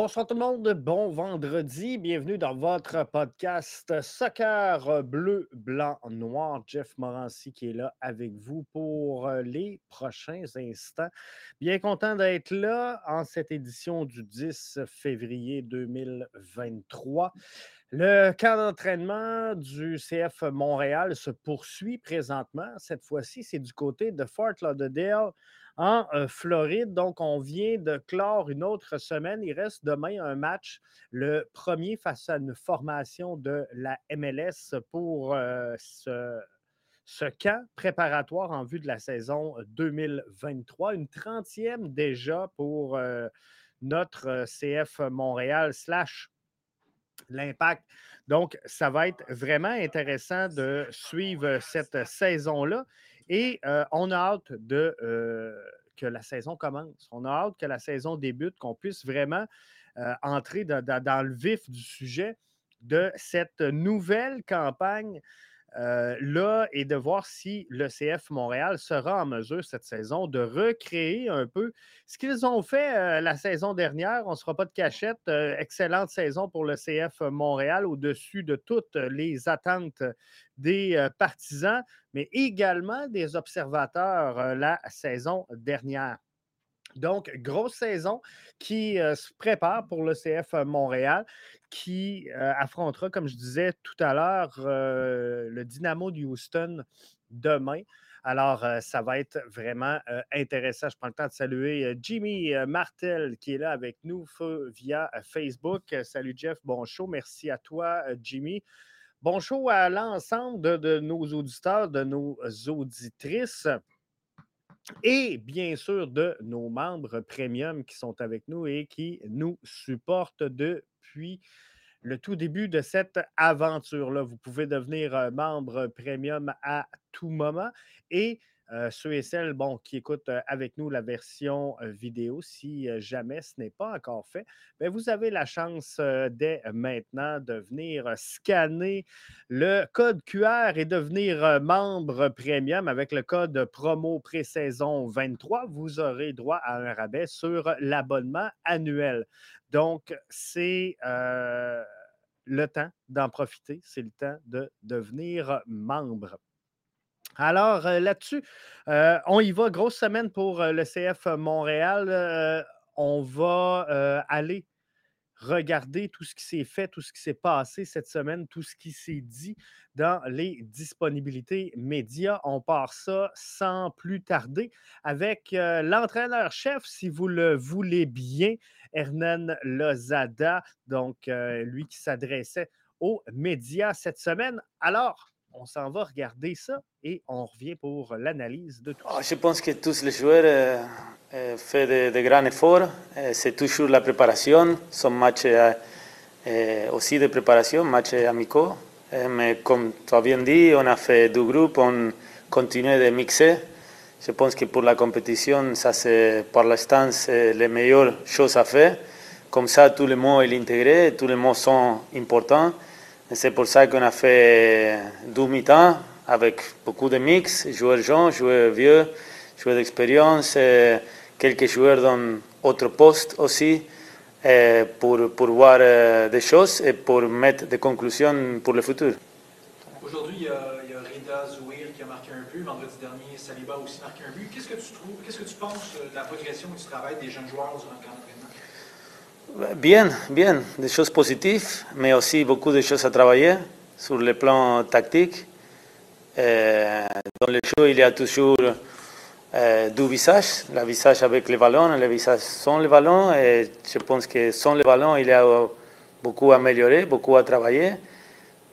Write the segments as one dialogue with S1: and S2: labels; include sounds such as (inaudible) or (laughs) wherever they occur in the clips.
S1: Bonsoir tout le monde, bon vendredi, bienvenue dans votre podcast Soccer bleu, blanc, noir. Jeff Morancy qui est là avec vous pour euh, les prochains instants. Bien content d'être là en cette édition du 10 février 2023. Le camp d'entraînement du CF Montréal se poursuit présentement. Cette fois-ci, c'est du côté de Fort Lauderdale en Floride. Donc, on vient de clore une autre semaine. Il reste demain un match, le premier face à une formation de la MLS pour ce, camp préparatoire en vue de la saison 2023. Une trentième déjà pour notre CF Montréal slash l'impact. Donc, ça va être vraiment intéressant de suivre cette saison-là. Et on a hâte de, que la saison commence. On a hâte que la saison débute, qu'on puisse vraiment entrer dans, le vif du sujet de cette nouvelle campagne euh, là et de voir si le CF Montréal sera en mesure cette saison de recréer un peu ce qu'ils ont fait euh, la saison dernière. On ne sera pas de cachette. Euh, excellente saison pour le CF Montréal au-dessus de toutes les attentes des partisans, mais également des observateurs la saison dernière. Donc, grosse saison qui se prépare pour le CF Montréal, qui affrontera, comme je disais tout à l'heure, le Dynamo de Houston demain. Alors, ça va être vraiment intéressant. Je prends le temps de saluer Jimmy Martel qui est là avec nous via Facebook. Salut Jeff, bon show. Merci à toi, Jimmy. Bon show à l'ensemble de nos auditeurs, de nos auditrices et bien sûr de nos membres premium qui sont avec nous et qui nous supportent depuis le tout début de cette aventure-là. Vous pouvez devenir membre premium à tout moment et euh, ceux et celles qui écoutent euh, avec nous la version euh, vidéo, si jamais ce n'est pas encore fait, bien, vous avez la chance dès maintenant de venir scanner le code QR et devenir membre premium avec le code promo pré-saison 23. Vous aurez droit à un rabais sur l'abonnement annuel. Donc, c'est le temps d'en profiter, c'est le temps de devenir membre. Alors euh, là-dessus, euh, on y va. Grosse semaine pour euh, le CF Montréal. on va aller regarder tout ce qui s'est fait, tout ce qui s'est passé cette semaine, tout ce qui s'est dit dans les disponibilités médias. On part ça sans plus tarder avec l'entraîneur-chef, si vous le voulez bien, Hernan Lozada, donc lui qui s'adressait aux médias cette semaine. Alors, on s'en va regarder ça et on revient pour l'analyse de tout
S2: oh, Je pense que tous les joueurs euh, euh, font de, de, grands efforts. Euh, c'est toujours la préparation. Son matchs euh, aussi de préparation, matchs amicaux. mais comme tu as bien dit, on a fait deux groupes, on continue de mixer. Je pense que pour la compétition, ça c'est pour l'instant la meilleure chose à faire. Comme ça, tout le monde est intégré, tous les mots sont importants. C'est pour ça qu'on a fait deux mi-temps avec beaucoup de mix, joueurs jeunes, joueurs vieux, joueurs d'expérience, quelques joueurs dans autres postes aussi, pour, pour voir euh, des choses et pour mettre des conclusions pour le futur.
S3: Aujourd'hui, il y, a, il y a Rida Zouir qui a marqué un but. Vendredi dernier, Saliba a aussi marqué un but. Qu'est-ce que tu trouves, qu'est-ce que tu penses de la progression du travail des jeunes joueurs durant le camp d'entraînement?
S2: Bien, bien, des choses positives, mais aussi beaucoup de choses à travailler sur le plan tactique. Euh, dans le jeu, il y a toujours euh, deux visages, le visage avec le ballon et le visage sans le ballon. Et je pense que sans le ballon, il y a beaucoup à améliorer, beaucoup à travailler.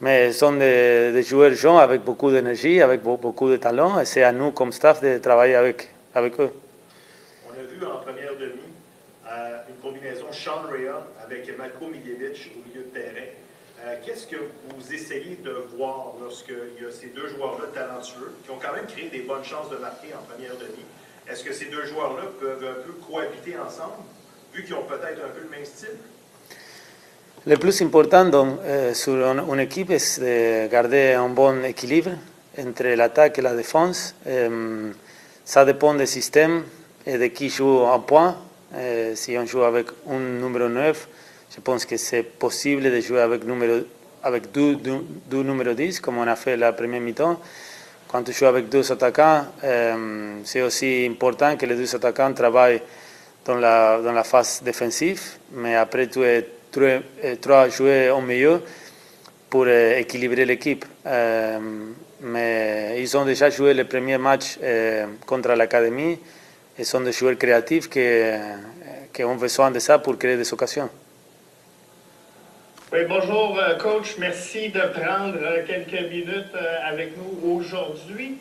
S2: Mais ce sont des, joueurs jeunes avec beaucoup d'énergie, avec beaucoup de talent. Et c'est à nous, comme staff, de travailler avec, avec eux.
S4: On a vu en première Sean Rea avec Malko Miljevic au milieu de terrain. Euh, Qu'est-ce que vous essayez de voir lorsqu'il y a ces deux joueurs-là talentueux qui ont quand même créé des bonnes chances de marquer en première demi? Est-ce que ces deux joueurs-là peuvent un peu cohabiter ensemble, vu qu'ils ont peut-être un peu le même style?
S2: Le plus important dans, euh, sur une équipe est de garder un bon équilibre entre l'attaque et la défense. Euh, ça dépend du système et de qui joue un point. Si on joue avec un numéro 9, je pense que c'est possible de jouer avec, deux, numéros 10, comme on a fait la première mi-temps. Quand tu joues avec deux attaquants, c'est aussi important que les deux attaquants travaillent dans la, phase défensive, mais après tu es trois, trois joueurs au milieu pour équilibrer l'équipe. mais ils ont déjà joué le premier match contre l'Académie et sont des joueurs créatifs qui, qui ont besoin de ça pour créer des occasions.
S5: Oui, bonjour, coach. Merci de prendre quelques minutes avec nous aujourd'hui.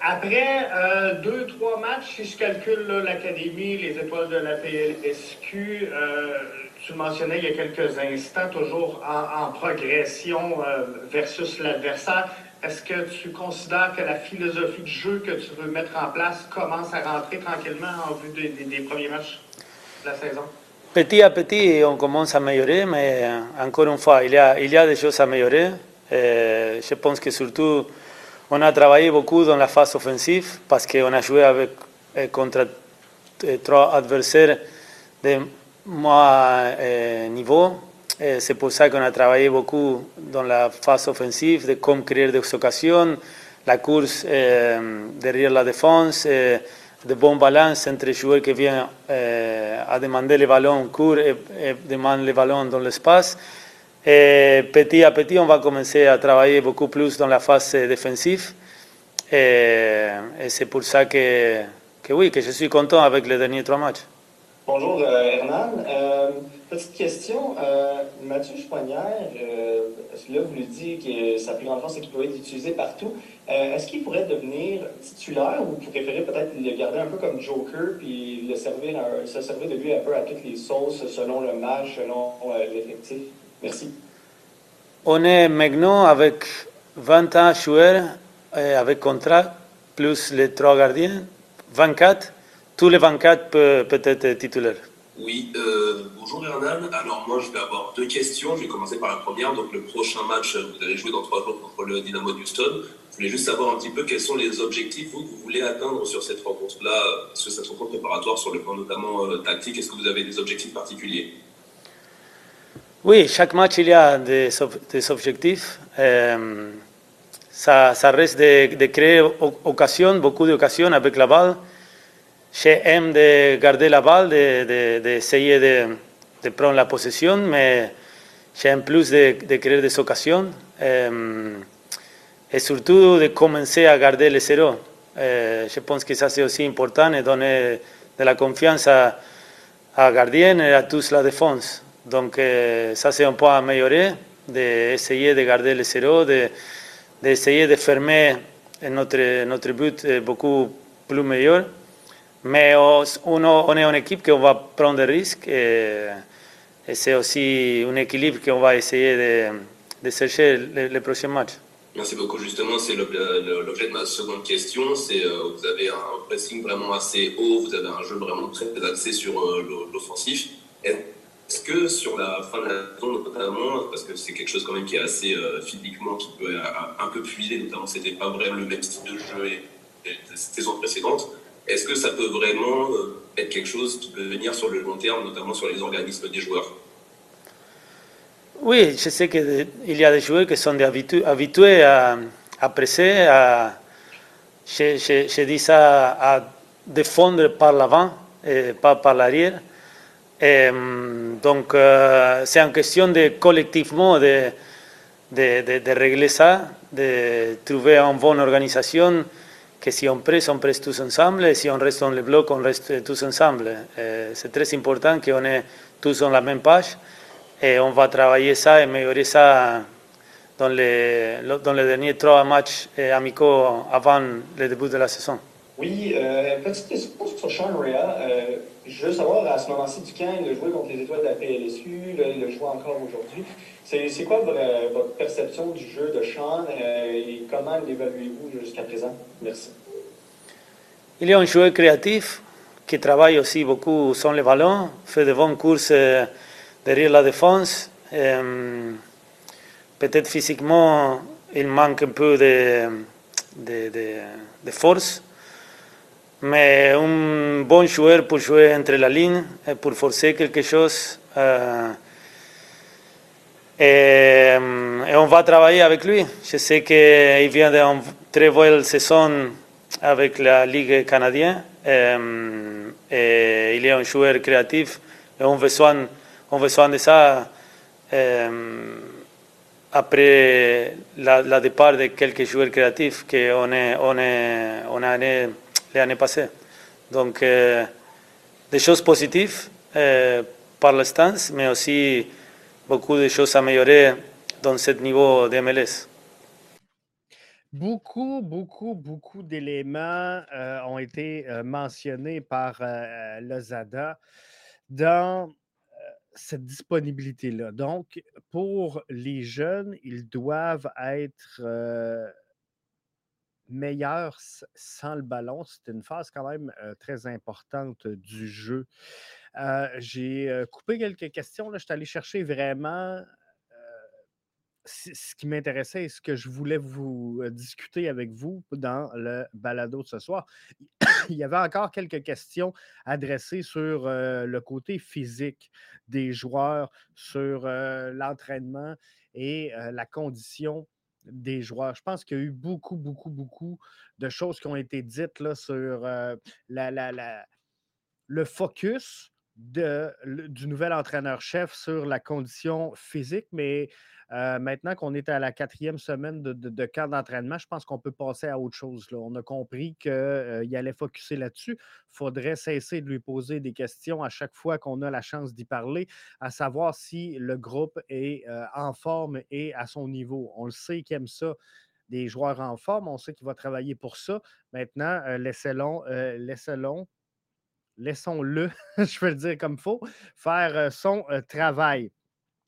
S5: Après euh, deux, trois matchs, si je calcule l'Académie, les étoiles de la PLSQ, euh, tu mentionnais il y a quelques instants, toujours en, en progression euh, versus l'adversaire. Est-ce que tu considères que la philosophie de jeu que tu veux mettre en place commence à rentrer tranquillement en vue des, premiers matchs de la saison?
S2: Petit à petit, on commence à améliorer, mais encore une fois, il y a, des choses à améliorer. je pense que surtout, on a travaillé beaucoup dans la phase offensive parce qu'on a joué avec, contre trois adversaires de moins niveau. C'est pour ça qu'on a travaillé beaucoup dans la phase offensive de comment créer des occasions, la course eh, derrière la défense, eh, de bon balance entre les joueurs qui viennent à demander le ballon court et, et demandent le ballon dans l'espace. Et petit à petit, on va commencer à travailler beaucoup plus dans la phase défensive. Et, c'est pour ça que, que, oui, que je suis content avec les derniers trois matchs.
S6: Bonjour euh, Hernan. Euh, petite question. Euh, Mathieu Choignard, là, vous lui dites que sa plus grande force, c'est qu'il peut être utilisé partout. Est-ce qu'il pourrait devenir titulaire ou vous préférez peut-être le garder un peu comme Joker puis le servir, se servir de lui un peu à toutes les sauces selon le match, selon l'effectif? Merci.
S2: On est maintenant avec 20 joueurs avec contrat, plus les trois gardiens, 24. Tous les 24 peuvent peut être titulaires.
S7: Oui, euh, bonjour Hernan. Alors moi je vais avoir deux questions. Je vais commencer par la première. Donc le prochain match, vous allez jouer dans trois jours contre le Dynamo Houston. Je voulais juste savoir un petit peu quels sont les objectifs que vous voulez atteindre sur cette rencontre-là, sur cette rencontre préparatoire sur le plan notamment euh, tactique. Est-ce que vous avez des objectifs particuliers?
S2: Oui, chaque match il y a des, objectifs. Euh, ça, reste de, créer occasions, beaucoup d'occasions avec la balle. J'aime de garder la balle, d'essayer de, de, de, prendre la possession, mais j'aime plus de, de, créer des occasions euh, et surtout de commencer à garder le zéro. Euh, je pense que ça c'est aussi important et donner de la confiance à, à gardien et à tous la défense. Donc euh, ça c'est un point à améliorer, d'essayer de garder le zéro, de d'essayer de fermer notre, notre but beaucoup plus meilleur. Mais on, est une équipe qui va prendre des risques et, et c'est aussi un équilibre qu'on va essayer de, de chercher les, prochains matchs.
S7: Merci beaucoup. Justement, c'est l'objet de ma seconde question. C'est euh, vous avez un pressing vraiment assez haut, vous avez un jeu vraiment très axé sur euh, l'offensif. Est-ce que sur la fin de la saison, notamment, parce que c'est quelque chose quand même qui est assez euh, physiquement, qui peut un, un peu puiser, notamment c'était pas vraiment le même style de jeu et, et des saisons précédentes, est-ce que ça peut vraiment euh, être quelque chose qui peut venir sur le long terme, notamment sur les organismes des joueurs?
S2: Oui, je sais qu'il y a des joueurs qui sont habitu habitués à, presser, à, je, ça, à défendre par l'avant et pas par l'arrière. Et, donc, euh, c'est une question de collectivement de, de, de, régler ça, de trouver une bonne organisation, que si on presse, on presse tous ensemble, et si on reste dans le bloc, on reste tous ensemble. C'est très important qu'on ait tous sur la même page, et on va travailler ça et améliorer ça dans les, derniers trois matchs amicaux avant le début de la saison.
S6: Oui, euh, petite question sur Sean Rea. Je veux savoir, à ce moment-ci du camp, il a joué contre les étoiles de la PLSU, là, il a joué encore aujourd'hui. C'est quoi votre, perception du jeu de Sean euh, et comment l'évaluez-vous jusqu'à présent? Merci.
S2: Il est un joueur créatif qui travaille aussi beaucoup sans le ballon, fait de bonnes courses derrière la défense. Peut-être physiquement, il manque un peu de force mais un bon joueur pour jouer entre la ligne, et pour forcer quelque chose. et, on va travailler avec lui. Je sais qu'il vient d'une très belle saison avec la Ligue canadienne. Et, il est un joueur créatif et on a besoin, on de ça après le départ de quelques joueurs créatifs qu'on on on a l'année passée. Donc, euh, des choses positives euh, par l'instant, mais aussi beaucoup de choses améliorées dans ce niveau de MLS.
S1: Beaucoup, beaucoup, beaucoup d'éléments euh, ont été mentionnés par Lozada dans cette disponibilité-là. Donc, pour les jeunes, ils doivent être meilleurs sans le ballon. C'est une phase quand même très importante du jeu. J'ai coupé quelques questions. Là. Je suis allé chercher vraiment ce qui m'intéressait et ce que je voulais vous discuter avec vous dans le balado de ce soir. Il y avait encore quelques questions adressées sur le côté physique des joueurs, sur l'entraînement et la condition des joueurs. Je pense qu'il y a eu beaucoup, beaucoup, beaucoup de choses qui ont été dites sur la, le focus du nouvel entraîneur-chef sur la condition physique, mais euh, maintenant qu'on est à la quatrième semaine de, camp d'entraînement, je pense qu'on peut passer à autre chose. On a compris qu'il euh, allait focuser là-dessus. Il faudrait cesser de lui poser des questions à chaque fois qu'on a la chance d'y parler, à savoir si le groupe est euh, en forme et à son niveau. On le sait qu'il aime ça des joueurs en forme. On sait qu'il va travailler pour ça. Maintenant, laissez-le, laissons-le, (laughs) je vais le dire comme faut, faire son travail.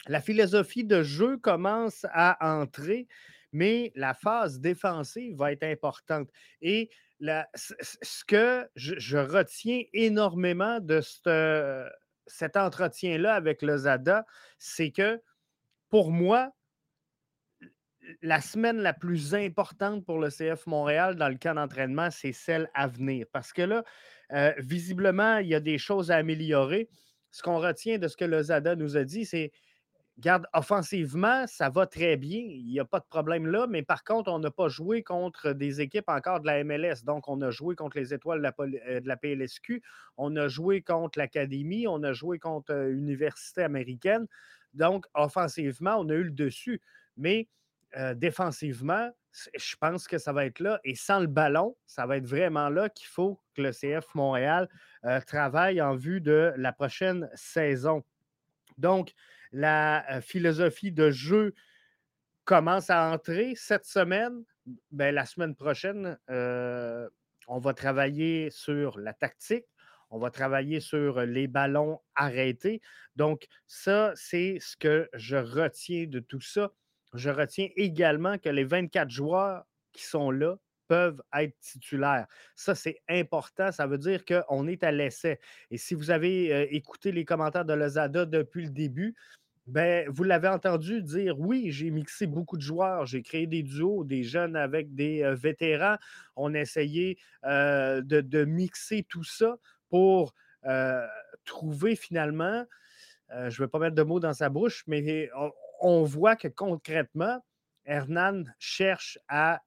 S1: La philosophie de jeu commence à entrer, mais la phase défensive va être importante. Et ce que je, retiens énormément de cet entretien-là avec le Zada, c'est que pour moi, la semaine la plus importante pour le CF Montréal dans le camp d'entraînement, c'est celle à venir. Parce que là, euh, visiblement, il y a des choses à améliorer. Ce qu'on retient de ce que le Zada nous a dit, c'est Garde, offensivement, ça va très bien. Il n'y a pas de problème là. Mais par contre, on n'a pas joué contre des équipes encore de la MLS. Donc, on a joué contre les étoiles de la, PLSQ. Euh, on a joué contre l'Académie. On a joué contre l'Université euh, américaine. Donc, offensivement, on a eu le dessus. Mais défensivement, je pense que ça va être là. Et sans le ballon, ça va être vraiment là qu'il faut que le CF Montréal travaille en vue de la prochaine saison. Donc, la philosophie de jeu commence à entrer cette semaine. Ben, la semaine prochaine, on va travailler sur la tactique. On va travailler sur les ballons arrêtés. Donc, ça, c'est ce que je retiens de tout ça. Je retiens également que les 24 joueurs qui sont là peuvent être titulaires. Ça, c'est important. Ça veut dire qu'on est à l'essai. Et si vous avez écouté les commentaires de Lozada depuis le début, ben, vous l'avez entendu dire, oui, j'ai mixé beaucoup de joueurs, j'ai créé des duos, des jeunes avec des vétérans. On a essayé de, mixer tout ça pour trouver finalement, je ne vais pas mettre de mots dans sa bouche, mais on, voit que concrètement, Hernan cherche à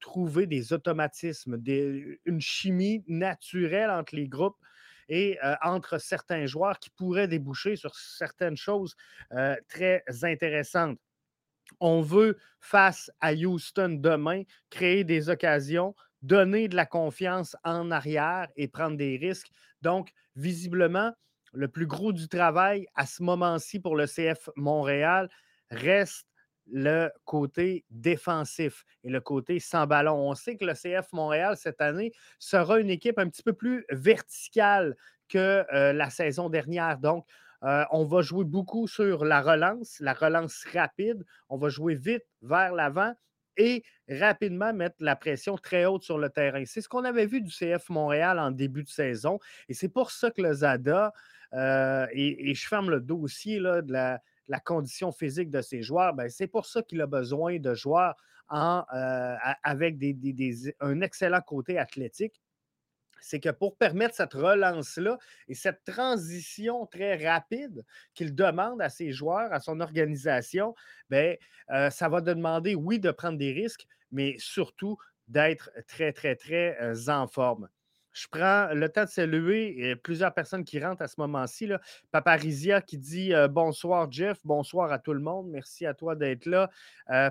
S1: trouver des automatismes, une chimie naturelle entre les groupes et entre certains joueurs qui pourraient déboucher sur certaines choses très intéressantes. On veut, face à Houston demain, créer des occasions, donner de la confiance en arrière et prendre des risques. Donc, visiblement, le plus gros du travail à ce moment-ci pour le CF Montréal reste le côté défensif et le côté sans ballon. On sait que le CF Montréal, cette année, sera une équipe un petit peu plus verticale que euh, la saison dernière. Donc, euh, on va jouer beaucoup sur la relance, la relance rapide. On va jouer vite vers l'avant et rapidement mettre la pression très haute sur le terrain. C'est ce qu'on avait vu du CF Montréal en début de saison. Et c'est pour ça que le ZADA, euh, et, je ferme le dossier là, de la, condition physique de ses joueurs, ben, c'est pour ça qu'il a besoin de joueurs euh, avec un excellent côté athlétique. c'est que pour permettre cette relance-là et cette transition très rapide qu'il demande à ses joueurs, à son organisation, bien, euh, ça va demander, oui, de prendre des risques, mais surtout d'être très, très, très en forme. Je prends le temps de saluer plusieurs personnes qui rentrent à ce moment-ci. Paparizia qui dit euh, bonsoir Jeff, bonsoir à tout le monde. Merci à toi d'être là.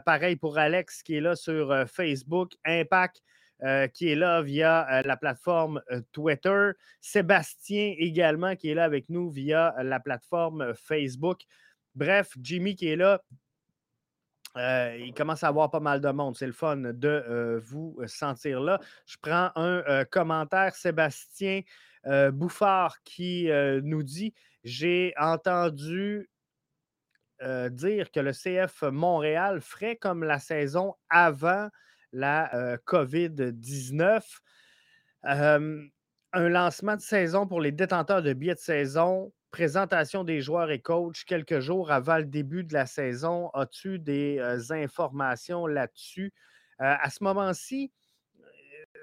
S1: pareil pour Alex qui est là sur Facebook. Impact euh, qui est là via euh, la plateforme euh, Twitter. Sébastien également qui est là avec nous via la plateforme Facebook. Bref, Jimmy qui est là. Il commence à avoir pas mal de monde. C'est le fun de vous sentir là. Je prends un commentaire, Sébastien Bouffard, qui nous dit J'ai entendu dire que le CF Montréal ferait comme la saison avant la COVID-19. un lancement de saison pour les détenteurs de billets de saison, présentation des joueurs et coachs quelques jours avant le début de la saison. As-tu des informations là-dessus? à ce moment-ci,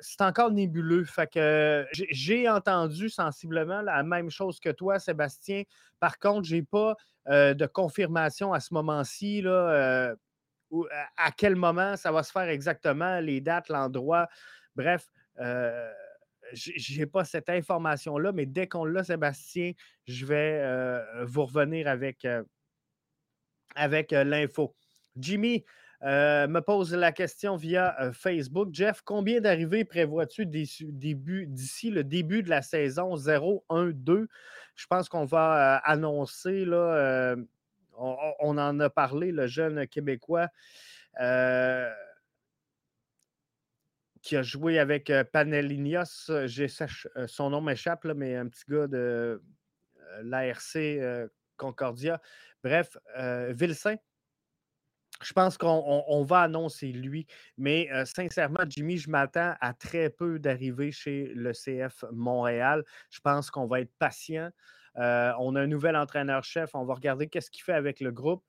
S1: c'est encore nébuleux. Fait que j'ai entendu sensiblement la même chose que toi, Sébastien. Par contre, je n'ai pas de confirmation à ce moment-ci. À quel moment ça va se faire exactement, les dates, l'endroit. Bref, euh, je n'ai pas cette information-là, mais dès qu'on l'a, Sébastien, je vais euh, vous revenir avec, euh, avec l'info. Jimmy me pose la question via Facebook. Jeff, combien d'arrivées prévois-tu d'ici le début de la saison 0-1-2? Je pense qu'on va annoncer là, on, en a parlé, le jeune Québécois euh, qui a joué avec euh, Panelinios. Son nom m'échappe, mais un petit gars de l'ARC Concordia. Bref, Vilsain. Je pense qu'on va annoncer lui, mais sincèrement, Jimmy, je m'attends à très peu d'arrivées chez le CF Montréal. Je pense qu'on va être patient. On a un nouvel entraîneur-chef. On va regarder qu'est-ce qu'il fait avec le groupe.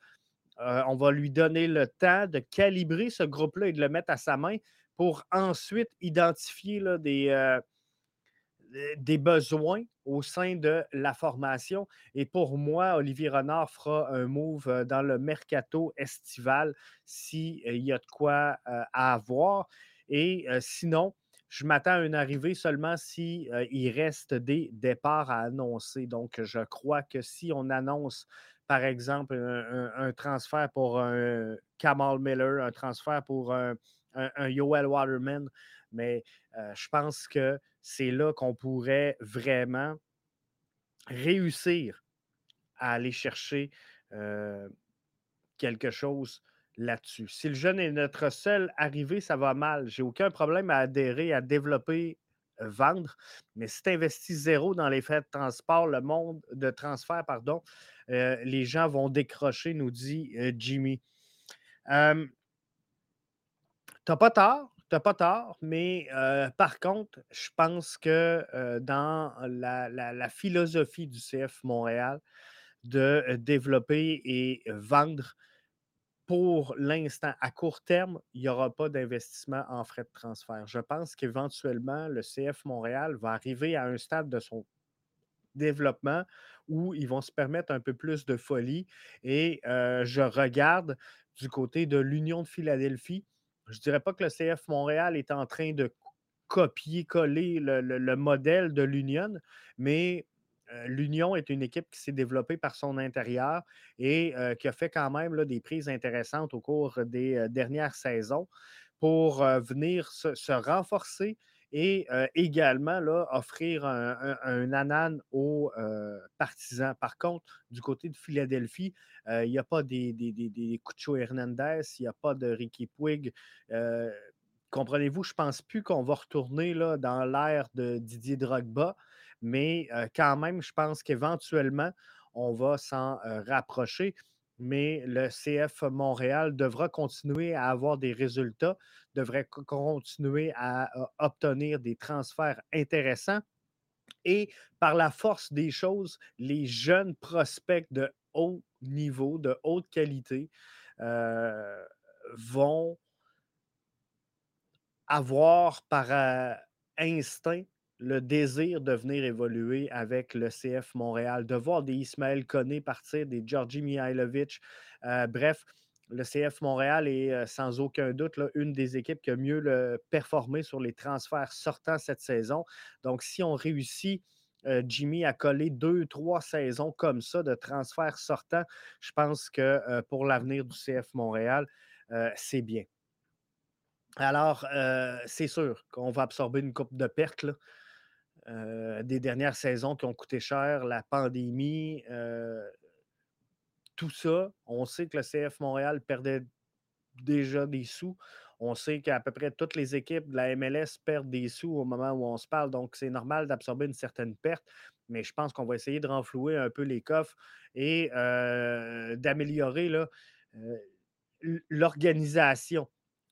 S1: On va lui donner le temps de calibrer ce groupe-là et de le mettre à sa main pour ensuite identifier des, euh, des besoins au sein de la formation. Et pour moi, Olivier Renard fera un move dans le mercato estival s'il y a de quoi à avoir. Et sinon, je m'attends à une arrivée seulement s'il il reste des départs à annoncer. Donc, je crois que si on annonce, par exemple, un, transfert pour un Kamal Miller, un transfert pour un, un Yoel Waterman, mais je pense que c'est là qu'on pourrait vraiment réussir à aller chercher quelque chose là-dessus. Si le jeune est notre seul arrivé, ça va mal. J'ai aucun problème à adhérer, à développer, euh, vendre, mais si tu investis zéro dans les frais de transport, le monde de transfert, pardon, euh, les gens vont décrocher, nous dit euh, Jimmy. Tu n'as pas tort, tu pas tort, mais par contre, je pense que dans la, philosophie du CF Montréal, de développer et vendre pour l'instant, à court terme, il n'y aura pas d'investissement en frais de transfert. Je pense qu'éventuellement, le CF Montréal va arriver à un stade de son développement où ils vont se permettre un peu plus de folie. Et euh, je regarde du côté de l'Union de Philadelphie. Je ne dirais pas que le CF Montréal est en train de copier-coller le, le, modèle de l'Union, mais euh, L'Union est une équipe qui s'est développée par son intérieur et euh, qui a fait quand même des prises intéressantes au cours des euh, dernières saisons pour venir se, renforcer et également là, offrir un, un, anan aux partisans. Par contre, du côté de Philadelphie, il n'y a pas des, des, Cucho Hernandez, il n'y a pas de Ricky Puig. Comprenez-vous, je ne pense plus qu'on va retourner dans l'ère de Didier Drogba mais quand même, je pense qu'éventuellement, on va s'en rapprocher. Mais le CF Montréal devra continuer à avoir des résultats, devrait continuer à obtenir des transferts intéressants. Et par la force des choses, les jeunes prospects de haut niveau, de haute qualité, vont avoir par instinct le désir de venir évoluer avec le CF Montréal, de voir des Ismaël Koné partir, des Georgi Mihailovic. Bref, le CF Montréal est euh, sans aucun doute une des équipes qui a mieux le performé sur les transferts sortants cette saison. Donc, si on réussit, euh, Jimmy, à coller deux, trois saisons comme ça de transferts sortants, je pense que pour l'avenir du CF Montréal, c'est bien. Alors, c'est sûr qu'on va absorber une coupe de pertes. Euh, des dernières saisons qui ont coûté cher, la pandémie, euh, tout ça. On sait que le CF Montréal perdait déjà des sous. On sait qu'à peu près toutes les équipes de la MLS perdent des sous au moment où on se parle. Donc, c'est normal d'absorber une certaine perte. Mais je pense qu'on va essayer de renflouer un peu les coffres et euh, d'améliorer l'organisation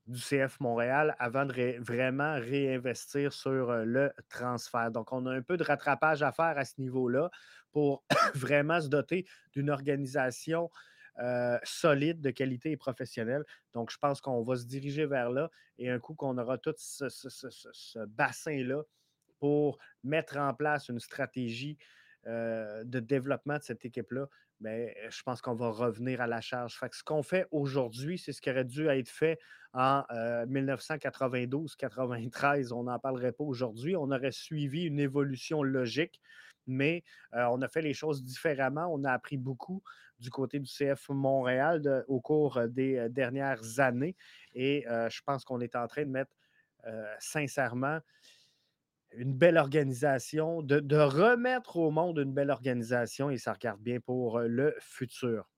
S1: du CF Montréal avant de vraiment réinvestir sur le transfert. Donc, on a un peu de rattrapage à faire à ce niveau-là pour (coughs) vraiment se doter d'une organisation solide, de qualité et professionnelle. Donc, je pense qu'on va se diriger vers là et un coup qu'on aura tout ce, bassin-là pour mettre en place une stratégie de développement de cette équipe-là, mais je pense qu'on va revenir à la charge. Fait ce qu'on fait aujourd'hui, c'est ce qui aurait dû être fait en 1992-93. On n'en parlerait pas aujourd'hui. On aurait suivi une évolution logique, mais on a fait les choses différemment. On a appris beaucoup du côté du CF Montréal au cours des dernières années. Et je pense qu'on est en train de mettre sincèrement une belle organisation, de, remettre au monde une belle organisation et ça regarde bien pour le futur.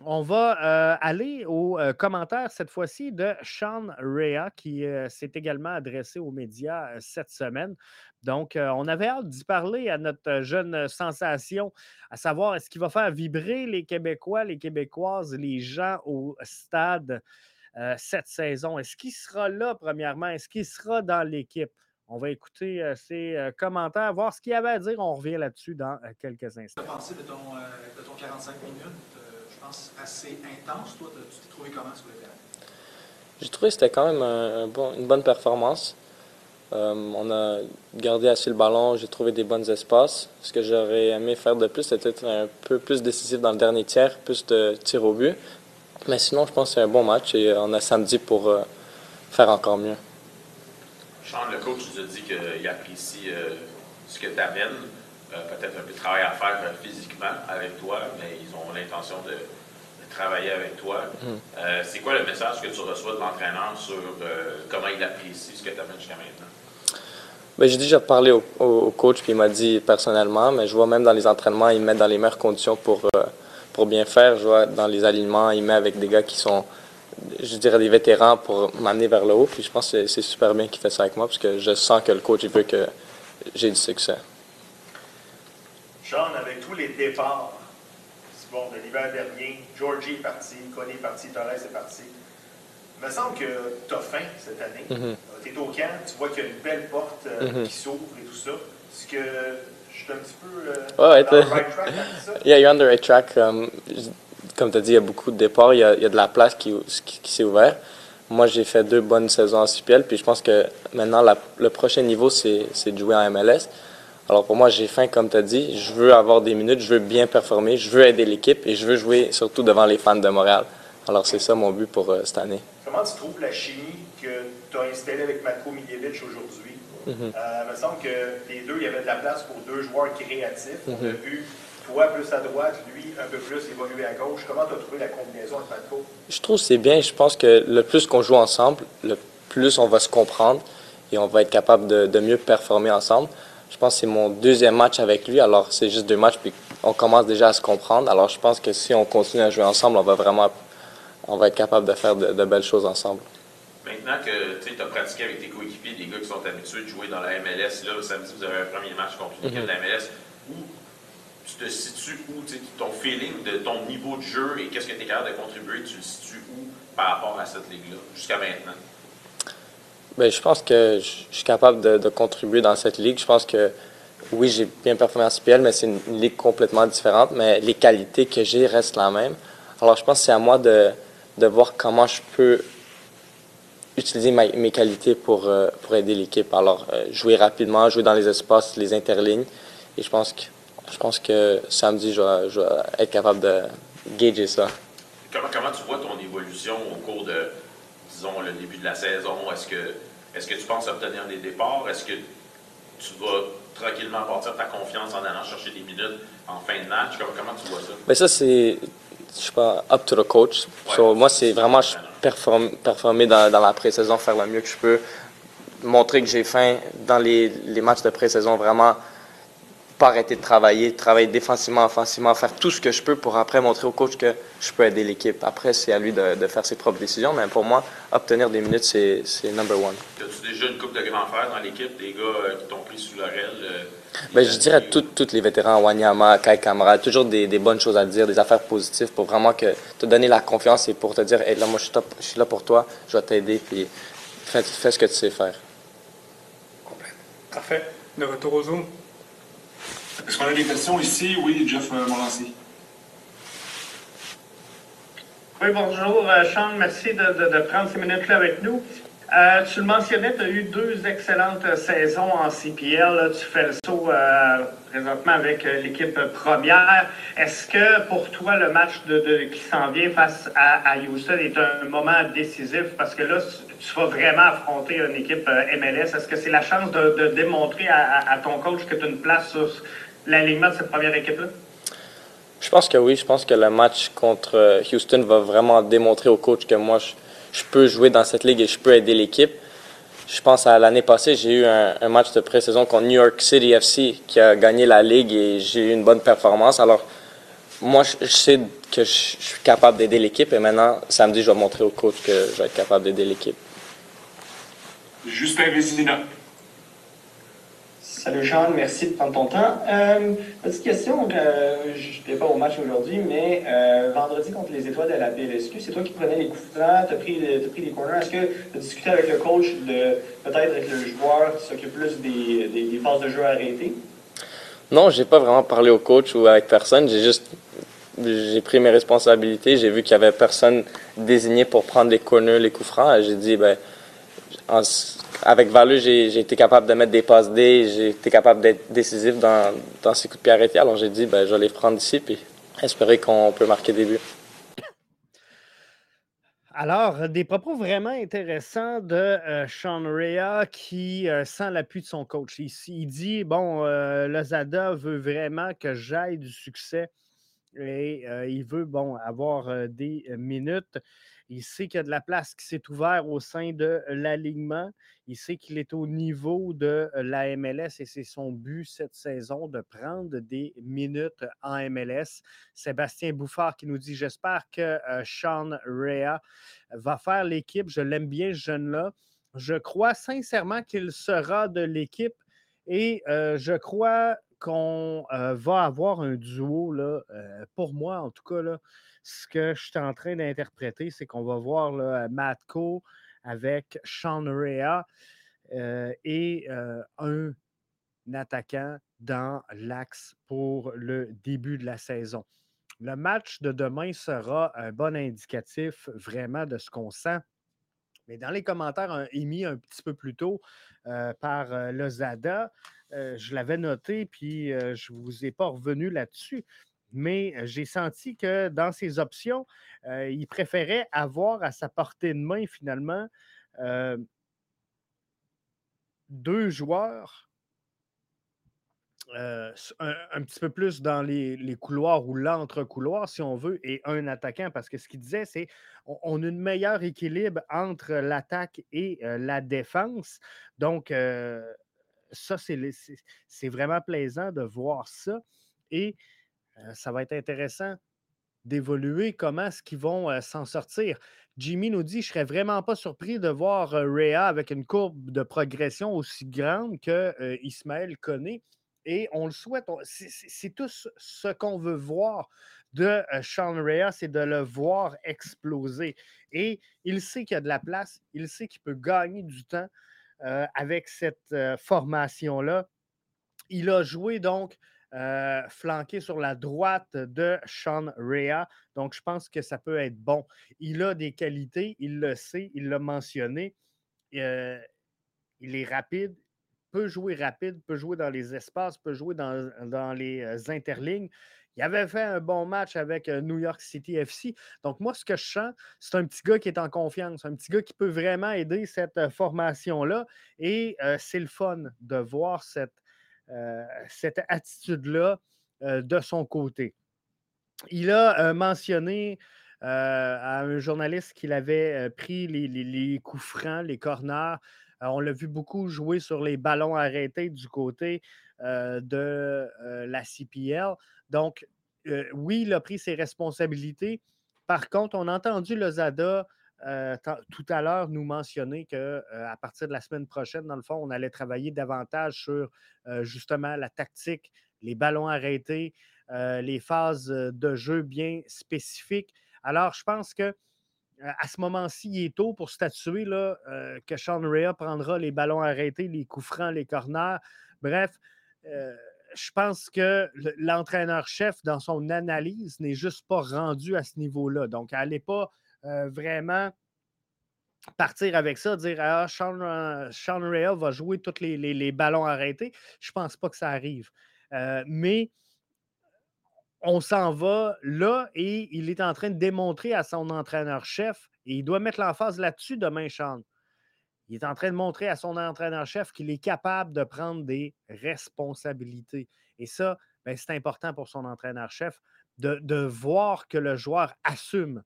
S1: On va aller aux commentaires cette fois-ci de Sean Rea qui s'est également adressé aux médias cette semaine. Donc, on avait hâte d'y parler à notre jeune sensation, à savoir est-ce qu'il va faire vibrer les Québécois, les Québécoises, les gens au stade cette saison? Est-ce qu'il sera là, premièrement? Est-ce qu'il sera dans l'équipe? On va écouter ses commentaires, voir ce qu'il avait à dire. On revient là-dessus dans quelques instants.
S3: Tu as pensé de ton, 45 minutes, je pense, assez intense. Toi, tu t'es trouvé comment sur le terrain?
S8: J'ai trouvé que c'était quand même une bonne performance. on a gardé assez le ballon, j'ai trouvé des bons espaces. Ce que j'aurais aimé faire de plus, c'était un peu plus décisif dans le dernier tiers, plus de tirs au but. Mais sinon, je pense que c'est un bon match et on a samedi pour faire encore mieux.
S9: Sean, le coach nous a dit qu'il apprécie euh, ce que tu amènes. Euh, peut-être un peu de travail à faire euh, physiquement avec toi, mais ils ont l'intention de, travailler avec toi. Mm. c'est quoi le message que tu reçois de l'entraîneur sur comment il apprécie ce que tu amènes jusqu'à maintenant?
S8: Ben, j'ai déjà parlé au, coach, puis il m'a dit personnellement, mais je vois même dans les entraînements, il met dans les meilleures conditions pour, pour bien faire. Je vois dans les alignements, il met avec des gars qui sont je dirais, des vétérans pour m'amener vers le haut. Puis je pense que c'est super bien qu'il fait ça avec moi parce que je sens que le coach veut que j'ai du succès.
S4: Sean, avec tous les départs bon, de l'hiver dernier, Georgie est parti, Connie est parti, Torres est parti. Il me semble que tu as faim cette année.
S8: Mm-hmm.
S4: Tu es au camp, tu vois qu'il y a une belle porte euh, mm-hmm. qui s'ouvre et tout ça. Est-ce que je suis un petit peu euh, ouais, dans le right track avec ça? (laughs)
S8: Yeah, you're on the right track. Um, comme tu as dit, il y a beaucoup de départs, il y a, de la place qui, qui, s'est ouverte. Moi, j'ai fait deux bonnes saisons en CPL, puis je pense que maintenant, le prochain niveau, c'est de jouer en MLS. Alors pour moi, j'ai faim, comme tu as dit. Je veux avoir des minutes, je veux bien performer, je veux aider l'équipe et je veux jouer surtout devant les fans de Montréal. Alors c'est ça mon but pour euh, cette année.
S4: Comment tu trouves la chimie que tu as installée avec Matko Miljevic aujourd'hui? Mm-hmm. Euh, il me semble que les deux, il y avait de la place pour deux joueurs créatifs. On a mm-hmm. vu toi plus à droite, lui un peu plus évolué à gauche. Comment tu as trouvé la combinaison avec Matko?
S8: Je trouve que c'est bien. Je pense que le plus qu'on joue ensemble, le plus on va se comprendre et on va être capable de, mieux performer ensemble. Je pense que c'est mon deuxième match avec lui. Alors, c'est juste deux matchs, puis on commence déjà à se comprendre. Alors, je pense que si on continue à jouer ensemble, on va vraiment on va être capable de faire de, belles choses ensemble.
S9: Maintenant que tu as pratiqué avec tes coéquipiers, des gars qui sont habitués de jouer dans la MLS, là, samedi, vous avez un premier match contre une équipe de la MLS, où tu te situes où, ton feeling de ton niveau de jeu et qu'est-ce que tu es capable de contribuer, tu le situes où par rapport à cette ligue-là, jusqu'à maintenant?
S8: Bien, je pense que je suis capable de, contribuer dans cette ligue. Je pense que oui, j'ai bien performé en CPL, mais c'est une, ligue complètement différente, mais les qualités que j'ai restent la même. Alors, je pense que c'est à moi de, de voir comment je peux utiliser mes qualités pour, pour aider l'équipe. Alors, jouer rapidement, jouer dans les espaces, les interlignes. Et je pense que, je pense que samedi, je vais, être capable de gager ça.
S9: Comment, comment tu vois ton évolution au cours de, disons, le début de la saison? Est-ce que, est-ce que tu penses obtenir des départs? Est-ce que tu vas tranquillement partir ta confiance en allant chercher des minutes en fin de match? Comment, tu vois ça?
S8: Mais ça, c'est, je sais pas, up to the coach. moi, c'est vraiment performer dans, dans la pré-saison, faire le mieux que je peux, montrer que j'ai faim dans les, les matchs de pré-saison, vraiment pas arrêter de travailler, travailler défensivement, offensivement, faire tout ce que je peux pour après montrer au coach que je peux aider l'équipe. Après, c'est à lui de, faire ses propres décisions, mais pour moi, obtenir des minutes, c'est number one.
S9: As-tu déjà une coupe de grands frères dans l'équipe, des gars euh, qui t'ont pris sous l'oreille? Euh,
S8: ben, je dirais tous les vétérans, Wanyama, Kai Kamara, toujours des, bonnes choses à dire, des affaires positives pour vraiment que, te donner la confiance et pour te dire, hey, là, moi, je suis, là pour toi, je vais t'aider, puis fais, fais ce que tu sais faire.
S10: Parfait. De retour au Zoom.
S11: Est-ce qu'on a des questions ici? Oui, Jeff euh.
S5: Oui, bonjour, euh, Sean. Merci de, prendre ces minutes-là avec nous. Euh, tu le mentionnais, tu as eu deux excellentes saisons en CPL. Tu fais le saut présentement avec l'équipe première. Est-ce que pour toi, le match de, qui s'en vient face à, Houston est un moment décisif? Parce que là, tu vas vraiment affronter une équipe MLS. Est-ce que c'est la chance de, démontrer à, à, ton coach que tu as une place sur l'alignement de cette première équipe-là?
S8: Je pense que oui. Je pense que le match contre euh, Houston va vraiment démontrer au coach que moi, je, peux jouer dans cette ligue et je peux aider l'équipe. Je pense à l'année passée, j'ai eu un, match de pré-saison contre New York City FC qui a gagné la ligue et j'ai eu une bonne performance. Alors, moi, je, sais que je, suis capable d'aider l'équipe et maintenant, samedi, je vais montrer au coach que je vais être capable d'aider l'équipe.
S11: Justin Vézina.
S6: Salut Sean, merci de prendre ton temps. Euh, petite question, euh, je n'étais pas au match aujourd'hui, mais euh, vendredi contre les Étoiles de la BLSQ, c'est toi qui prenais les coups francs, tu as pris, les corners. Est-ce que tu as discuté avec le coach, peut-être avec le joueur qui s'occupe plus des, des, phases de jeu arrêtées?
S8: Non, j'ai pas vraiment parlé au coach ou avec personne. J'ai juste j'ai pris mes responsabilités. J'ai vu qu'il y avait personne désigné pour prendre les corners, les coups francs. J'ai dit, ben, avec Valu, j'ai été capable de mettre des passes D, j'ai été capable d'être décisif dans, ces coups de pied arrêtés. Alors j'ai dit, ben, je vais les prendre ici puis espérer qu'on peut marquer des buts.
S1: Alors, des propos vraiment intéressants de euh, Sean Rea qui euh, sent l'appui de son coach. Ici, il dit Bon, euh, Lozada veut vraiment que j'aille du succès et il veut bon, avoir des minutes. Il sait qu'il y a de la place qui s'est ouverte au sein de l'alignement. Il sait qu'il est au niveau de la MLS et c'est son but cette saison de prendre des minutes en MLS. Sébastien Bouffard qui nous dit J'espère que Sean Rea va faire l'équipe. Je l'aime bien, ce jeune-là. Je crois sincèrement qu'il sera de l'équipe et je crois qu'on va avoir un duo, là, pour moi en tout cas. Là, ce que je suis en train d'interpréter, c'est qu'on va voir là, Matko avec Sean Rea euh, et euh, un attaquant dans l'axe pour le début de la saison. Le match de demain sera un bon indicatif vraiment de ce qu'on sent. Mais dans les commentaires émis un petit peu plus tôt euh, par Lozada, je l'avais noté, puis je ne vous ai pas revenu là-dessus mais j'ai senti que dans ses options, il préférait avoir à sa portée de main finalement deux joueurs un, petit peu plus dans les, couloirs ou l'entre-couloir, si on veut, et un attaquant, parce que ce qu'il disait, c'est on, a un meilleur équilibre entre l'attaque et la défense. Donc, ça, c'est vraiment plaisant de voir ça. Et euh, ça va être intéressant d'évoluer. Comment est-ce qu'ils vont euh, s'en sortir? Jimmy nous dit Je ne serais vraiment pas surpris de voir euh, Rhea avec une courbe de progression aussi grande que Ismaël connaît. Et on le souhaite. C'est tout ce qu'on veut voir de Sean Rhea, c'est de le voir exploser. Et il sait qu'il y a de la place, il sait qu'il peut gagner du temps avec cette formation-là. Il a joué donc euh, flanqué sur la droite de Sean Rea. Donc, je pense que ça peut être bon. Il a des qualités, il le sait, il l'a mentionné. Euh, il est rapide, peut jouer rapide, peut jouer dans les espaces, peut jouer dans, les euh, interlignes. Il avait fait un bon match avec New York City FC. Donc, moi, ce que je sens, c'est un petit gars qui est en confiance, un petit gars qui peut vraiment aider cette formation-là. Et c'est le fun de voir cette, cette attitude-là euh, de son côté. Il a euh, mentionné à un journaliste qu'il avait pris les, coups francs, les corners. on l'a vu beaucoup jouer sur les ballons arrêtés du côté de la CPL. Donc, oui, il a pris ses responsabilités. Par contre, on a entendu Lozada euh, tout à l'heure nous mentionner qu'à euh, partir de la semaine prochaine, dans le fond, on allait travailler davantage sur euh, justement la tactique, les ballons arrêtés, les phases de jeu bien spécifiques. Alors, je pense que à ce moment-ci, il est tôt pour statuer là, que Sean Rea prendra les ballons arrêtés, les coups francs, les corners. Bref, je pense que l'entraîneur-chef, dans son analyse, n'est juste pas rendu à ce niveau-là. Donc, elle n'est pas euh, vraiment partir avec ça, dire Ah, Sean, euh, va jouer tous les, ballons arrêtés. Je ne pense pas que ça arrive. Euh, mais on s'en va là et il est en train de démontrer à son entraîneur-chef, et il doit mettre l'emphase là-dessus demain, Sean. Il est en train de montrer à son entraîneur-chef qu'il est capable de prendre des responsabilités. Et ça, ben, c'est important pour son entraîneur-chef de, de, voir que le joueur assume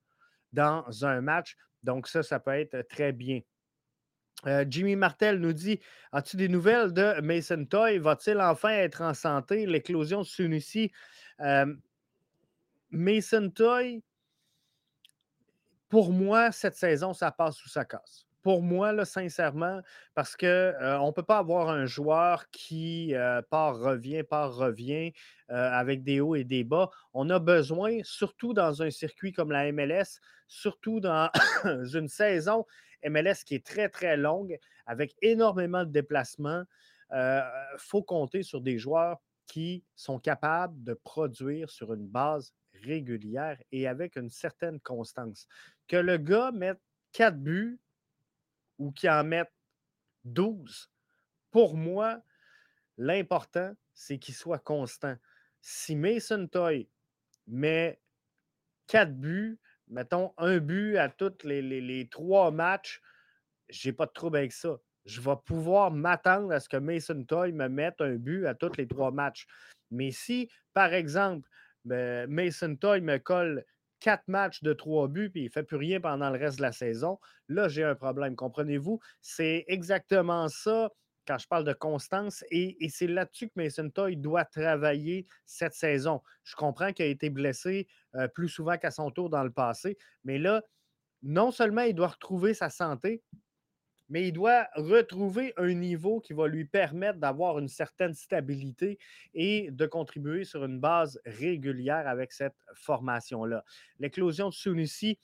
S1: dans un match. Donc, ça, ça peut être très bien. Euh, Jimmy Martel nous dit As-tu des nouvelles de Mason Toy? Va-t-il enfin être en santé? L'éclosion de Sunusi. Euh, Mason Toy, pour moi, cette saison, ça passe ou ça casse pour moi, là, sincèrement, parce qu'on euh, ne peut pas avoir un joueur qui euh, part, revient, part, revient euh, avec des hauts et des bas. On a besoin, surtout dans un circuit comme la MLS, surtout dans (coughs) une saison MLS qui est très, très longue, avec énormément de déplacements. Il faut compter sur des joueurs qui sont capables de produire sur une base régulière et avec une certaine constance. Que le gars mette quatre buts ou qui en mettent 12, pour moi, l'important, c'est qu'il soit constant. Si Mason Toy met 4 buts, mettons un but à tous les, trois matchs, j'ai pas de trouble avec ça. Je vais pouvoir m'attendre à ce que Mason Toy me mette un but à tous les trois matchs. Mais si, par exemple, ben, Mason Toy me colle quatre matchs de trois buts, puis il ne fait plus rien pendant le reste de la saison, là, j'ai un problème. Comprenez-vous? C'est exactement ça quand je parle de constance, et, c'est là-dessus que Mason Toy doit travailler cette saison. Je comprends qu'il a été blessé euh, plus souvent qu'à son tour dans le passé, mais là, non seulement il doit retrouver sa santé, mais il doit retrouver un niveau qui va lui permettre d'avoir une certaine stabilité et de contribuer sur une base régulière avec cette formation-là. L'éclosion de Sunusi,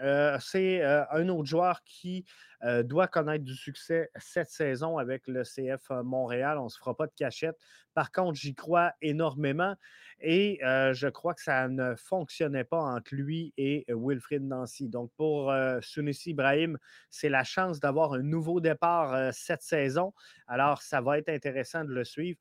S1: euh, c'est euh, un autre joueur qui euh, doit connaître du succès cette saison avec le CF Montréal. On ne se fera pas de cachette. Par contre, j'y crois énormément et je crois que ça ne fonctionnait pas entre lui et Wilfried Nancy. Donc, pour Sunusi Ibrahim, c'est la chance d'avoir un nouveau départ cette saison. Alors, ça va être intéressant de le suivre.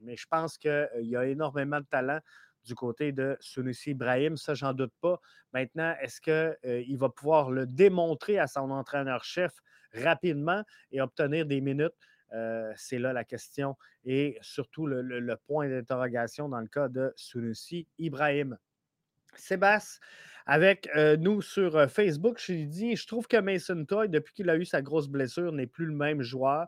S1: Mais je pense qu'il y a énormément de talent du côté de Sunusi Ibrahim. Ça, j'en doute pas. Maintenant, est-ce qu'il euh, va pouvoir le démontrer à son entraîneur-chef rapidement et obtenir des minutes? Euh, c'est là la question et surtout le, point d'interrogation dans le cas de Sunusi Ibrahim. Sébastien, avec euh, nous sur Facebook, je lui dis je trouve que Mason Toy, depuis qu'il a eu sa grosse blessure, n'est plus le même joueur.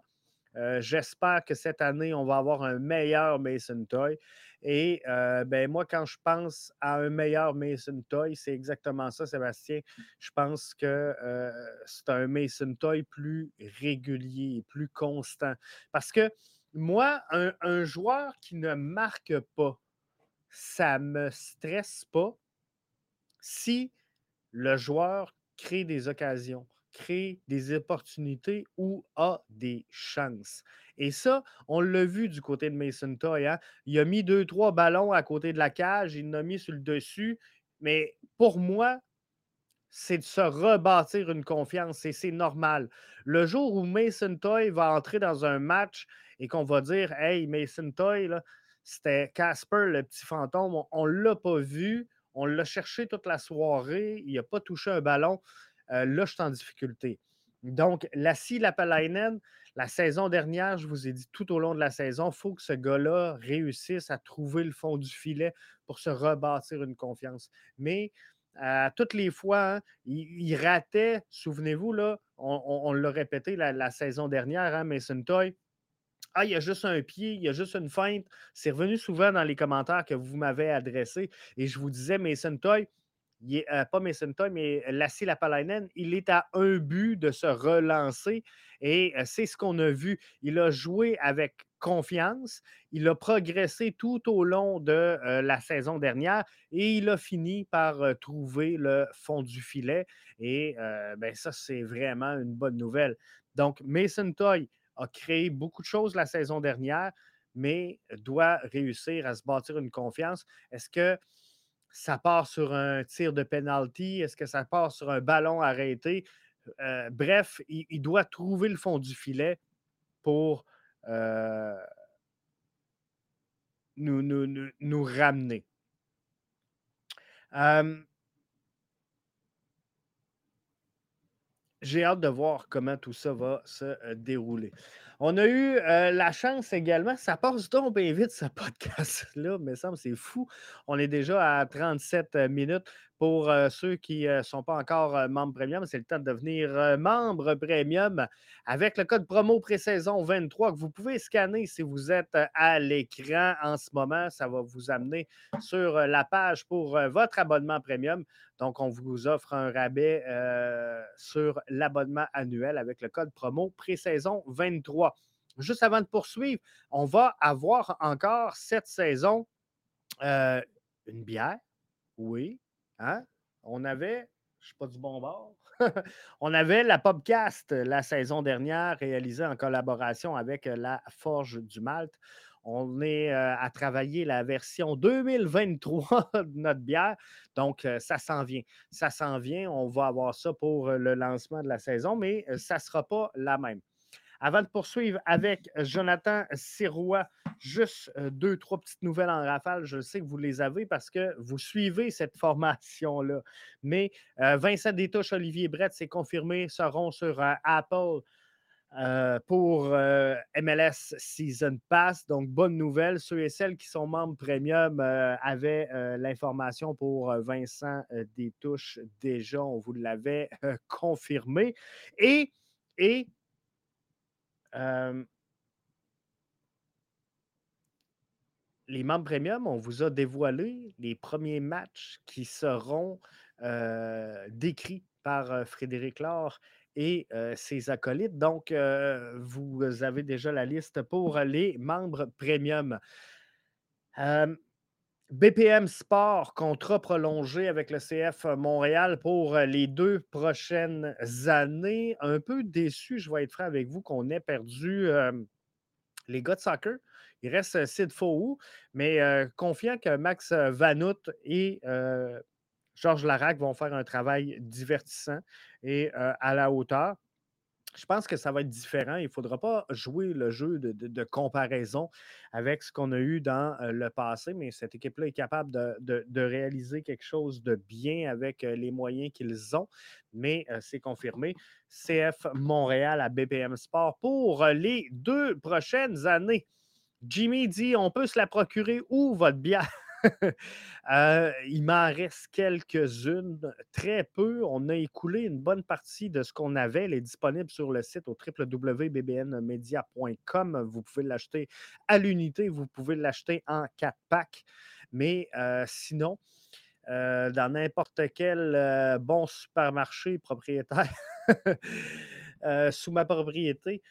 S1: Euh, j'espère que cette année, on va avoir un meilleur Mason Toy. Et euh, ben, moi, quand je pense à un meilleur Mason Toy, c'est exactement ça, Sébastien. Je pense que euh, c'est un Mason Toy plus régulier, plus constant. Parce que moi, un, un joueur qui ne marque pas, ça ne me stresse pas si le joueur crée des occasions crée des opportunités ou a des chances. Et ça, on l'a vu du côté de Mason Toy. Hein. Il a mis deux, trois ballons à côté de la cage, il en a mis sur le dessus. Mais pour moi, c'est de se rebâtir une confiance et c'est normal. Le jour où Mason Toy va entrer dans un match et qu'on va dire Hey, Mason Toy, c'était Casper, le petit fantôme, on ne l'a pas vu, on l'a cherché toute la soirée, il n'a pas touché un ballon. Euh, là, je suis en difficulté. Donc, Lassie Lapalainen, la saison dernière, je vous ai dit tout au long de la saison, il faut que ce gars-là réussisse à trouver le fond du filet pour se rebâtir une confiance. Mais toutes les fois, hein, il, ratait, souvenez-vous, là, on, l'a répété la, saison dernière, hein, Mason Toy. Ah, il y a juste un pied, il y a juste une feinte. C'est revenu souvent dans les commentaires que vous m'avez adressés. Et je vous disais, Mason Toy, euh, pas Mason Toy, mais Lassie Lapalainen, il est à un but de se relancer. Et euh, c'est ce qu'on a vu. Il a joué avec confiance. Il a progressé tout au long de euh, la saison dernière et il a fini par trouver le fond du filet. Et ben, ça, c'est vraiment une bonne nouvelle. Donc, Mason Toy a créé beaucoup de choses la saison dernière, mais doit réussir à se bâtir une confiance. Est-ce que ça part sur un tir de penalty? Est-ce que ça part sur un ballon arrêté? Euh, bref, il, doit trouver le fond du filet pour euh, nous, nous, ramener. J'ai hâte de voir comment tout ça va se euh, dérouler. On a eu euh, la chance également, ça passe donc bien vite ce (laughs) podcast-là, mais ça me c'est fou. On est déjà à 37 euh, minutes. Pour ceux qui ne sont pas encore membres premium, c'est le temps de devenir membre premium avec le code promo pré-saison 23 que vous pouvez scanner si vous êtes à l'écran en ce moment. Ça va vous amener sur la page pour votre abonnement premium. Donc, on vous offre un rabais sur l'abonnement annuel avec le code promo pré-saison 23 juste avant de poursuivre, on va avoir encore cette saison une bière. Oui. Hein? On avait, je ne suis pas du bon bord, (laughs) on avait la podcast la saison dernière réalisée en collaboration avec la Forge du Malte. On est euh, à travailler la version 2023 (laughs) de notre bière. Donc, euh, ça s'en vient. Ça s'en vient. On va avoir ça pour le lancement de la saison, mais ça ne sera pas la même. Avant de poursuivre avec Jonathan Sirois, juste euh, deux, trois petites nouvelles en rafale. Je sais que vous les avez parce que vous suivez cette formation-là. Mais euh, Vincent Détouche, Olivier Brett, c'est confirmé, seront sur euh, Apple. pour MLS Season Pass. Donc, bonne nouvelle. Ceux et celles qui sont membres premium avaient l'information pour Vincent Détouche déjà. On vous l'avait confirmé. Et, et les membres premium, on vous a dévoilé les premiers matchs qui seront décrits par Frédéric Laure et ses acolytes. Donc, vous avez déjà la liste pour les membres premium. BPM Sport, contrat prolongé avec le CF Montréal pour euh, les deux prochaines années. Un peu déçu, je vais être franc avec vous, qu'on ait perdu euh, les gars de soccer. Il reste euh, Sid Fou, mais confiant que Max Vanout et Georges Larac vont faire un travail divertissant et à la hauteur je pense que ça va être différent. Il ne faudra pas jouer le jeu de, comparaison avec ce qu'on a eu dans euh, le passé, mais cette équipe-là est capable de, réaliser quelque chose de bien avec euh, les moyens qu'ils ont. Mais euh, c'est confirmé. CF Montréal à BPM Sport pour les deux prochaines années. Jimmy dit on peut se la procurer où votre bière? (laughs) Euh, il m'en reste quelques-unes, très peu. On a écoulé une bonne partie de ce qu'on avait. Elle est disponible sur le site au www.bbnmedia.com. Vous pouvez l'acheter à l'unité, vous pouvez l'acheter en quatre packs. Mais euh, sinon, euh, dans n'importe quel bon supermarché propriétaire (laughs) sous ma propriété,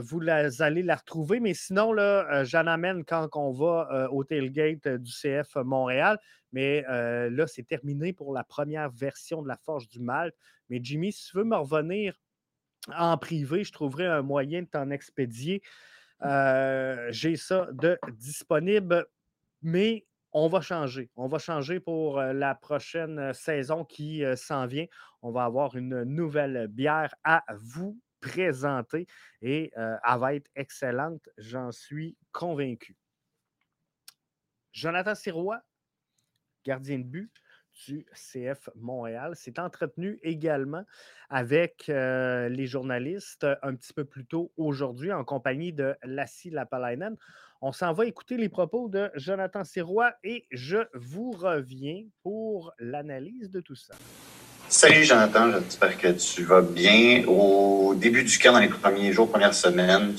S1: vous allez la retrouver. Mais sinon, là, j'en amène quand on va au tailgate du CF Montréal. Mais là, c'est terminé pour la première version de la Forge du Malte. Mais Jimmy, si tu veux me revenir en privé, je trouverai un moyen de t'en expédier. J'ai ça de disponible. Mais on va changer. On va changer pour la prochaine saison qui s'en vient. On va avoir une nouvelle bière à vous présenter et elle va être excellente, j'en suis convaincu. Jonathan Sirois, gardien de but du CF Montréal, s'est entretenu également avec les journalistes un petit peu plus tôt aujourd'hui en compagnie de Lassie Lapalainen. On s'en va écouter les propos de Jonathan Sirois et je vous reviens pour l'analyse de tout ça.
S10: Salut Jonathan, j'espère que tu vas bien. Au début du camp, dans les premiers jours, premières semaines,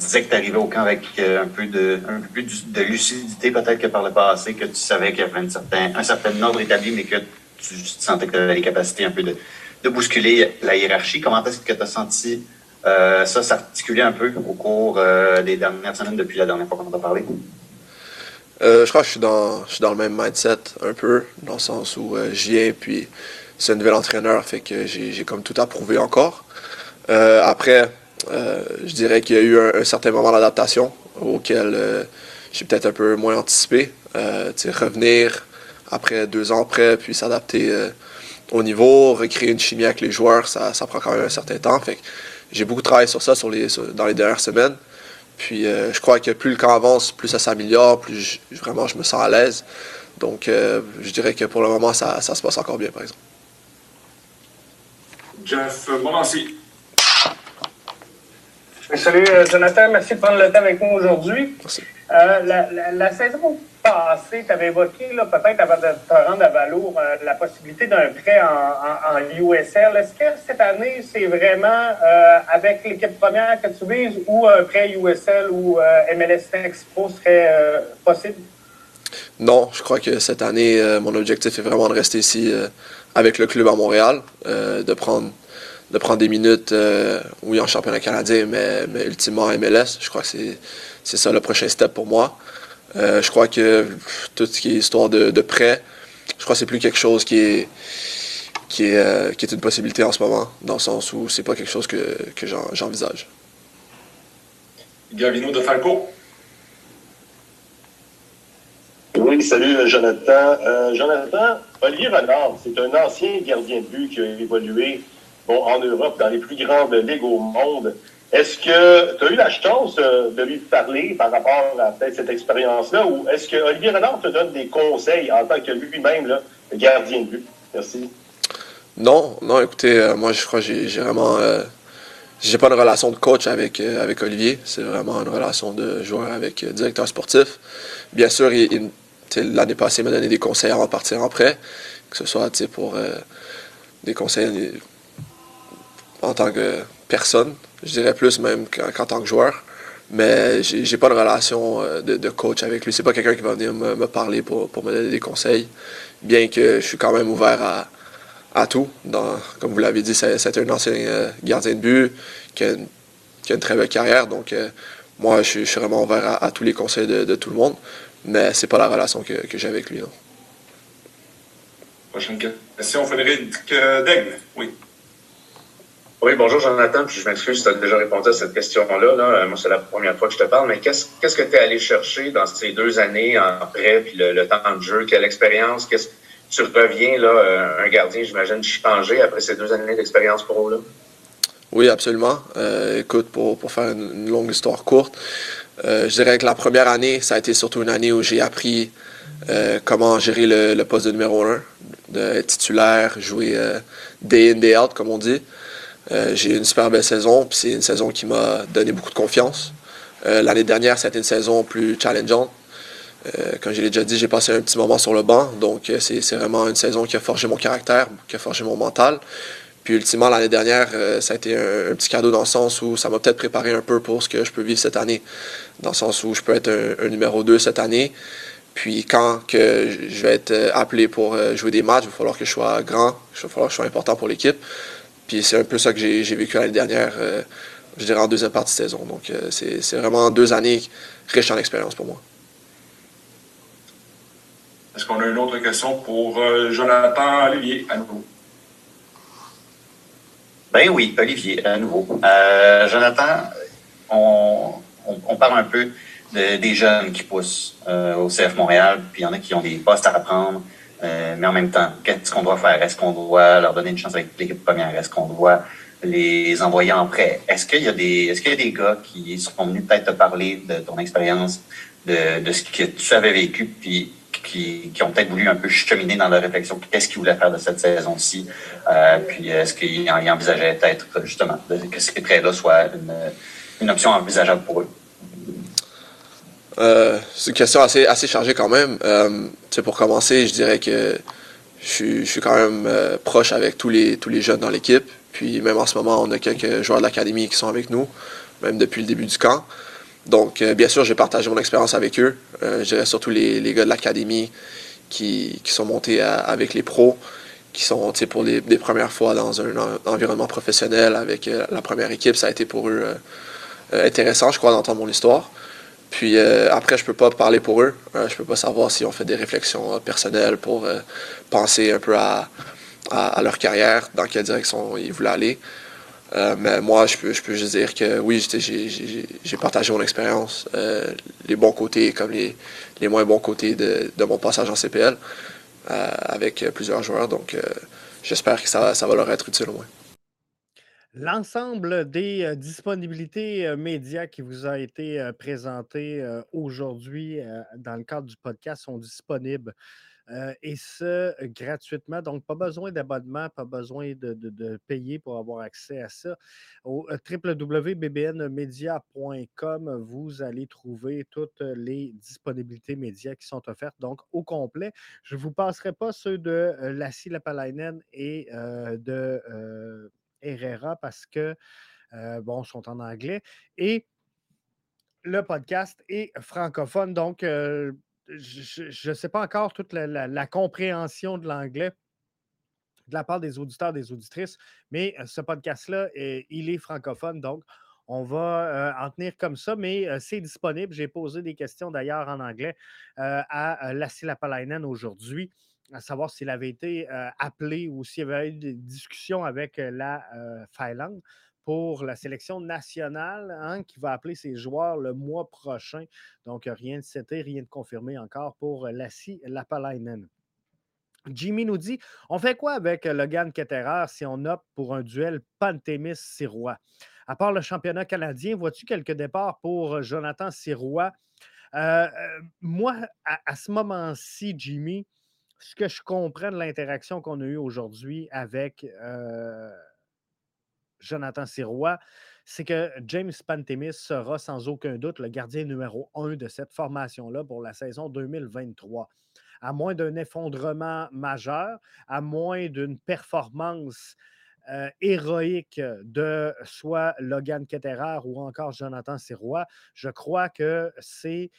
S10: disais que tu arrivais au camp avec euh, un peu de, un peu plus de lucidité peut-être que par le passé, que tu savais qu'il y avait un certain, un certain ordre établi, mais que tu sentais que tu avais les capacités un peu de, de bousculer la hiérarchie. Comment est-ce que tu as senti euh, ça s'articulait un peu au cours euh, des dernières semaines depuis la dernière fois qu'on en a parlé?
S12: Je crois que je suis, dans, je suis dans le même mindset un peu, dans le sens où j'y ai, puis c'est un nouvel entraîneur, fait que j'ai comme tout approuvé encore. après, je dirais qu'il y a eu un, certain moment d'adaptation auquel j'ai peut-être un peu moins anticipé. revenir après deux ans après, puis s'adapter au niveau, recréer une chimie avec les joueurs, ça, prend quand même un certain temps. J'ai beaucoup travaillé sur ça dans les dernières semaines. Puis euh, je crois que plus le camp avance, plus ça s'améliore, plus vraiment je me sens à l'aise. Donc euh, je dirais que pour le moment, ça, ça, se passe encore bien, par exemple.
S11: Jeff Morancy.
S5: Salut Jonathan, merci de prendre le temps avec nous aujourd'hui.
S12: Merci.
S5: Euh, la, la, saison passée, tu avais évoqué, peut-être avant de te rendre à Valour, euh, la possibilité d'un prêt en, en, USL. Est-ce que cette année, c'est vraiment euh, avec l'équipe première que tu vises ou un prêt USL ou MLS Next Pro serait possible?
S12: Non, je crois que cette année, mon objectif est vraiment de rester ici avec le club à Montréal, de prendre de prendre des minutes, oui, en championnat canadien, mais, mais ultimement MLS. Je crois que c'est c'est ça le prochain step pour moi. Euh, je crois que tout ce qui est histoire de, prêt, je crois que c'est plus quelque chose qui est, qui est, euh, qui est une possibilité en ce moment, dans le sens où c'est pas quelque chose que, que j'envisage.
S11: Gavino de Falco.
S13: Oui, salut Jonathan. Euh, Jonathan, Olivier Renard, c'est un ancien gardien de but qui a évolué en Europe, dans les plus grandes ligues au monde. Est-ce que tu as eu la chance euh, de lui parler par rapport à cette expérience-là ou est-ce que Olivier Renard te donne des conseils en tant que lui-même gardien de but? Merci.
S12: Non, non, écoutez, euh, moi je crois que j'ai vraiment. Euh, j'ai pas une relation de coach avec, avec Olivier. C'est vraiment une relation de joueur avec directeur sportif. Bien sûr, l'année passée, il m'a donné des conseils avant de partir en prêt, que ce soit pour des conseils en tant que personne, je dirais plus même qu'en tant que joueur. Mais j'ai pas de relation euh, de, coach avec lui. C'est pas quelqu'un qui va venir me, parler pour, me donner des conseils. Bien que je suis quand même ouvert à, tout. comme vous l'avez dit, c'est un ancien euh, gardien de but qui a, une, très belle carrière. Donc euh, moi, je, suis vraiment ouvert à, tous les conseils de, tout le monde. Mais c'est pas la relation que, j'ai avec lui.
S11: Prochaine question, Frédéric Daigle. Oui.
S14: Oui, bonjour Jonathan, puis je m'excuse, tu as déjà répondu à cette question-là. Là. Moi, c'est la première fois que je te parle, mais qu'est-ce que tu es allé chercher dans ces deux années en prêt, puis le, temps de jeu? Quelle expérience? Qu'est-ce tu reviens, là, euh, un gardien, j'imagine, changé après ces deux années d'expérience pro, là?
S12: Oui, absolument. Euh, écoute, pour, pour faire une, longue histoire courte, euh, je dirais que la première année, ça a été surtout une année où j'ai appris comment gérer le, poste de numéro un, de titulaire, jouer day in, day out, comme on dit. Euh, j'ai eu une super belle saison, puis c'est une saison qui m'a donné beaucoup de confiance. Euh, l'année dernière, ça a été une saison plus challengeante. Euh, comme je l'ai déjà dit, j'ai passé un petit moment sur le banc, donc c'est vraiment une saison qui a forgé mon caractère, qui a forgé mon mental. Puis ultimement, l'année dernière, ça a été un, petit cadeau dans le sens où ça m'a peut-être préparé un peu pour ce que je peux vivre cette année. Dans le sens où je peux être un, numéro 2 cette année. Puis quand que je vais être appelé pour jouer des matchs, il va falloir que je sois grand, il va falloir que je sois important pour l'équipe. Puis c'est un peu ça que j'ai vécu l'année dernière, je dirais en deuxième partie de saison. Donc c'est vraiment deux années riches en expérience pour moi.
S11: Est-ce qu'on a une autre question pour Jonathan Olivier à nouveau?
S10: Ben oui, Olivier, à nouveau. Jonathan, on, on, parle un peu des jeunes qui poussent euh, au CF Montréal, puis il y en a qui ont des postes à reprendre, euh, mais en même temps, qu'est-ce qu'on doit faire? Est-ce qu'on doit leur donner une chance avec l'équipe première? Est-ce qu'on doit les envoyer en prêt? Est-ce qu'il y a des est-ce qu'il y a des gars qui sont venus peut-être te parler de ton expérience, de, de ce que tu avais vécu, puis qui, qui ont peut-être voulu un peu cheminer dans leur réflexion, qu'est-ce qu'ils voulaient faire de cette saison-ci, euh, puis est-ce qu'ils envisageaient peut-être justement que ces prêts-là soient une, une option envisageable pour eux?
S12: Euh, c'est une question assez, assez chargée quand même. Euh, pour commencer, je dirais que je, suis quand même euh, proche avec tous les, tous les jeunes dans l'équipe. Puis même en ce moment, on a quelques joueurs de l'académie qui sont avec nous, même depuis le début du camp. Donc, bien sûr, j'ai partagé mon expérience avec eux. je dirais surtout les, les gars de l'académie qui, qui, sont montés avec les pros, qui sont pour les, les, premières fois dans un, environnement professionnel avec la première équipe. Ça a été pour eux intéressant, je crois, d'entendre mon histoire. Puis euh, après, je peux pas parler pour eux. Je euh, je peux pas savoir si on fait des réflexions euh, personnelles pour penser un peu à, à, leur carrière, dans quelle direction ils voulaient aller. mais moi, je peux, je peux juste dire que oui, j'ai partagé mon expérience, les bons côtés comme les, les moins bons côtés de, de mon passage en CPL avec plusieurs joueurs. Donc, j'espère que ça, ça va leur être utile au moins.
S1: L'ensemble des disponibilités médias qui vous a été présenté aujourd'hui dans le cadre du podcast sont disponibles. et ce, gratuitement. Donc, pas besoin d'abonnement, pas besoin de, payer pour avoir accès à ça. Au www.bbnmedia.com, vous allez trouver toutes les disponibilités médias qui sont offertes, donc au complet. Je ne vous passerai pas ceux de Lassie Lapalainen et de Herrera parce que, bon, sont en anglais. Et le podcast est francophone, donc je ne sais pas encore toute la, compréhension de l'anglais de la part des auditeurs, des auditrices, mais ce podcast-là, il est francophone, donc on va en tenir comme ça, mais c'est disponible. J'ai posé des questions d'ailleurs en anglais à Lassie Lapalainen aujourd'hui à savoir s'il avait été appelé ou s'il avait eu des discussions avec la Finlande pour la sélection nationale hein, qui va appeler ses joueurs le mois prochain. Donc, rien de cité, rien de confirmé encore pour Lassie Lapalainen. Jimmy nous dit On fait quoi avec Logan Ketterer si on opte pour un duel Pantémis-Sirois À part le championnat canadien, vois-tu quelques départs pour Jonathan Sirois Moi, à ce moment-ci, Jimmy, ce que je comprends de l'interaction qu'on a eue aujourd'hui avec Jonathan Sirois, c'est que James Pantemis sera sans aucun doute le gardien numéro un de cette formation-là pour la saison 2023. À moins d'un effondrement majeur, à moins d'une performance héroïque de soit Logan Ketterer ou encore Jonathan Sirois, je crois que c'est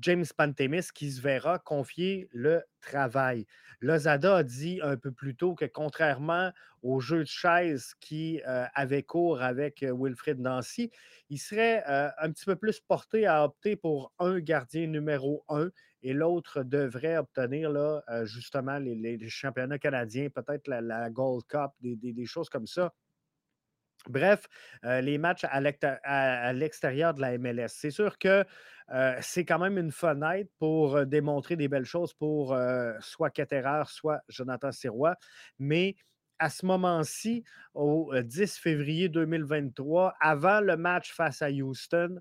S1: James Pantemis qui se verra confier le travail. Lozada a dit un peu plus tôt que contrairement au jeu de chaise qui euh, avait cours avec euh, Wilfred Nancy, il serait euh, un petit peu plus porté à opter pour un gardien numéro un et l'autre devrait obtenir là, justement les, championnats canadiens, peut-être la, Gold Cup, des, choses comme ça. Bref, les matchs à l'extérieur de la MLS. C'est sûr que c'est quand même une fenêtre pour démontrer des belles choses pour soit Ketterer, soit Jonathan Sirois. Mais à ce moment-ci, au 10 février 2023, avant le match face à Houston,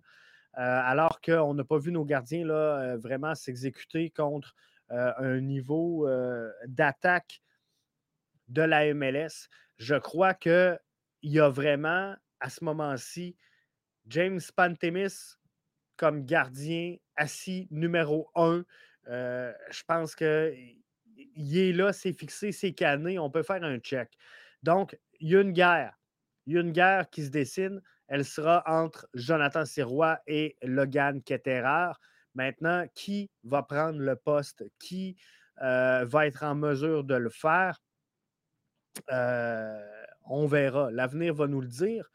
S1: alors qu'on n'a pas vu nos gardiens vraiment s'exécuter contre un niveau d'attaque de la MLS, je crois qu'il y a vraiment, à ce moment-ci, James Pantemis comme gardien assis numéro un. Euh, je pense qu'il est là, c'est fixé, c'est canné, on peut faire un check. Donc, il y a une guerre. Il y a une guerre qui se dessine. Elle sera entre Jonathan Sirois et Logan Ketterer. Maintenant, qui va prendre le poste? Qui euh, va être en mesure de le faire? On verra. L'avenir va nous le dire.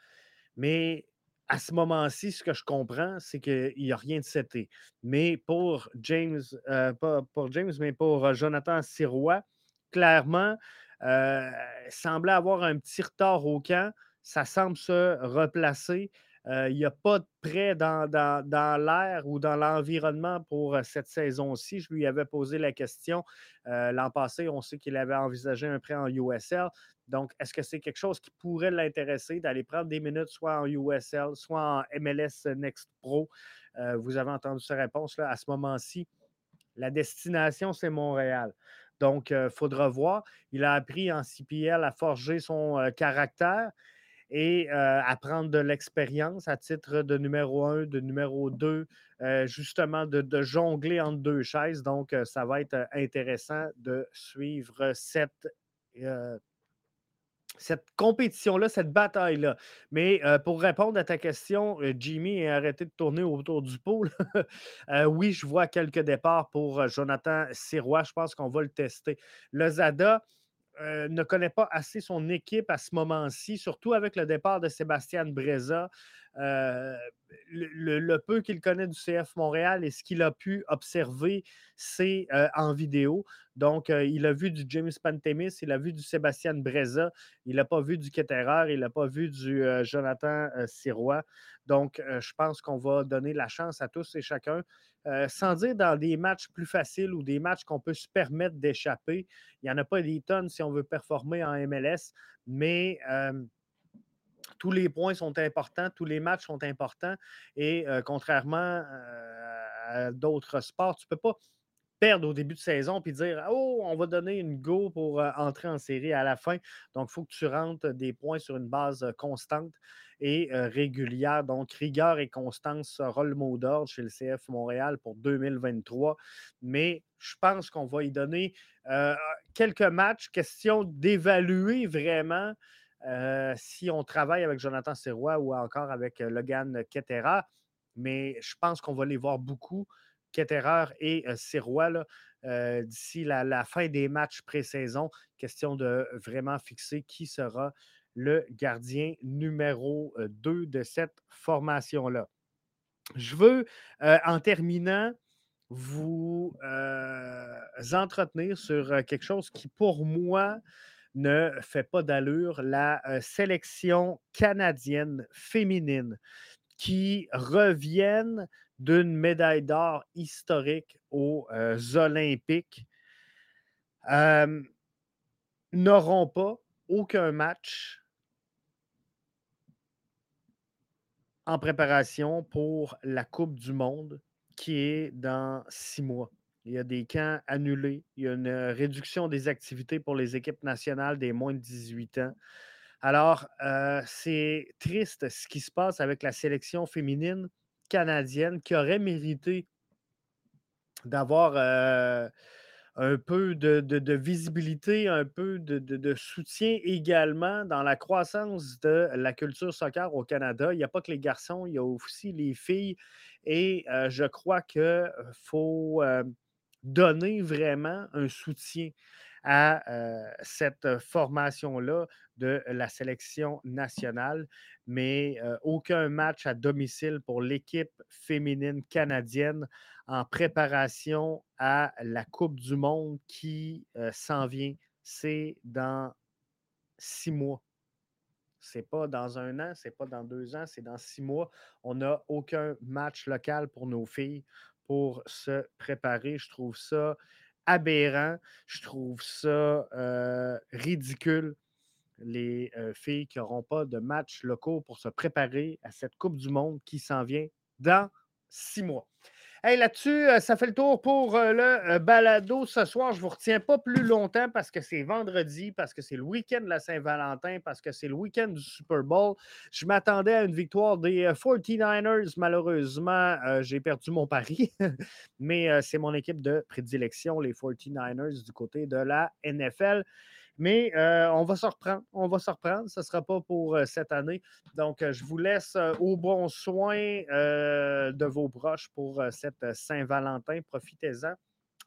S1: Mais à ce moment-ci, ce que je comprends, c'est qu'il n'y a rien de seté. Mais pour James, pas pour James, mais pour Jonathan Sirois, clairement, euh, semblait avoir un petit retard au camp. Ça semble se replacer. Euh, il n'y a pas de prêt dans, l'air ou dans l'environnement pour euh, cette saison-ci. Je lui avais posé la question. L'an passé, on sait qu'il avait envisagé un prêt en USL. Donc, est-ce que c'est quelque chose qui pourrait l'intéresser d'aller prendre des minutes soit en USL, soit en MLS Next Pro? vous avez entendu sa réponse là, à ce moment-ci. La destination, c'est Montréal. Donc, il faudra voir. Il a appris en CPL à forger son caractère et à prendre de l'expérience à titre de numéro un, de numéro deux, justement de, jongler entre deux chaises. Donc, ça va être intéressant de suivre cette cette compétition-là, cette bataille-là. Mais euh, pour répondre à ta question, euh, Jimmy, et de tourner autour du pôle, (laughs) euh, oui, je vois quelques départs pour Jonathan Sirois. Je pense qu'on va le tester. Le Zada, ne connaît pas assez son équipe à ce moment-ci, surtout avec le départ de Sébastien Breza. le, le, peu qu'il connaît du CF Montréal et ce qu'il a pu observer, c'est en vidéo. Donc, euh, il a vu du James Pantemis, il a vu du Sébastien Breza, il n'a pas vu du Ketterer, il n'a pas vu du euh, Jonathan euh, Sirois. Donc, je pense qu'on va donner la chance à tous et chacun, sans dire dans des matchs plus faciles ou des matchs qu'on peut se permettre d'échapper. Il n'y en a pas des tonnes si on veut performer en MLS, mais tous les points sont importants, tous les matchs sont importants et contrairement à d'autres sports, tu ne peux pas perdre au début de saison puis dire Oh, on va donner une go pour euh, entrer en série à la fin. Donc, il faut que tu rentres des points sur une base constante et régulière. Donc, rigueur et constance sera le mot d'ordre chez le CF Montréal pour 2023. Mais je pense qu'on va y donner quelques matchs, question d'évaluer vraiment. si on travaille avec Jonathan Serrois ou encore avec Logan Ketera, mais je pense qu'on va les voir beaucoup Ketterer et Sirois d'ici la, fin des matchs pré-saison. Question de vraiment fixer qui sera le gardien numéro 2 de cette formation-là. Je veux, en terminant, vous entretenir sur quelque chose qui, pour moi, ne fait pas d'allure, la sélection canadienne féminine qui reviennent d'une médaille d'or historique aux euh, Olympiques n'auront pas aucun match en préparation pour la Coupe du Monde qui est dans six mois. Il y a des camps annulés, il y a une réduction des activités pour les équipes nationales des moins de 18 ans. Alors, euh, c'est triste ce qui se passe avec la sélection féminine canadienne qui aurait mérité d'avoir un peu de, visibilité, un peu de, soutien également dans la croissance de la culture soccer au Canada. Il n'y a pas que les garçons, il y a aussi les filles. Et je crois qu'il faut donner vraiment un soutien à cette formation-là de la sélection nationale, mais aucun match à domicile pour l'équipe féminine canadienne en préparation à la Coupe du Monde qui s'en vient. C'est dans six mois. C'est pas dans un an, c'est pas dans deux ans, c'est dans six mois. On n'a aucun match local pour nos filles pour se préparer. Je trouve ça aberrant. Je trouve ça euh, ridicule. Les filles qui n'auront pas de match locaux pour se préparer à cette Coupe du Monde qui s'en vient dans six mois. Hey, là-dessus, ça fait le tour pour le balado ce soir. Je ne vous retiens pas plus longtemps parce que c'est vendredi, parce que c'est le week-end de la Saint-Valentin, parce que c'est le week-end du Super Bowl. Je m'attendais à une victoire des 49ers. Malheureusement, j'ai perdu mon pari, (laughs) mais c'est mon équipe de prédilection, les 49ers, du côté de la NFL. Mais euh, on va se reprendre. On va se reprendre. Ce ne sera pas pour euh, cette année. Donc, euh, je vous laisse au bon soin de vos proches pour cette Saint-Valentin. Profitez-en.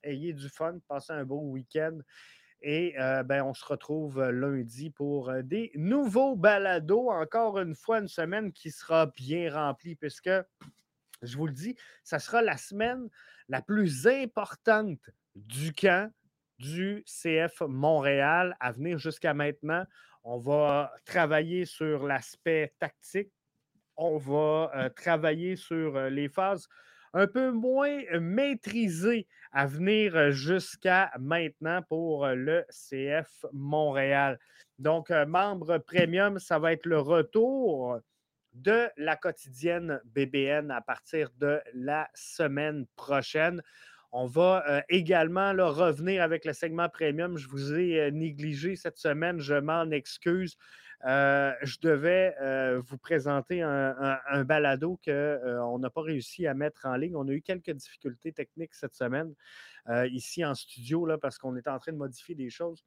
S1: Ayez du fun. Passez un beau week-end. Et ben, on se retrouve lundi pour des nouveaux balados. Encore une fois, une semaine qui sera bien remplie puisque, je vous le dis, ça sera la semaine la plus importante du camp du CF Montréal à venir jusqu'à maintenant. On va travailler sur l'aspect tactique. On va travailler sur les phases un peu moins maîtrisées à venir jusqu'à maintenant pour le CF Montréal. Donc, membre premium, ça va être le retour de la quotidienne BBN à partir de la semaine prochaine. On va euh, également revenir avec le segment premium. Je vous ai euh, négligé cette semaine, je m'en excuse. Euh, je devais vous présenter un, balado qu'on n'a pas réussi à mettre en ligne. On a eu quelques difficultés techniques cette semaine ici en studio là, parce qu'on est en train de modifier des choses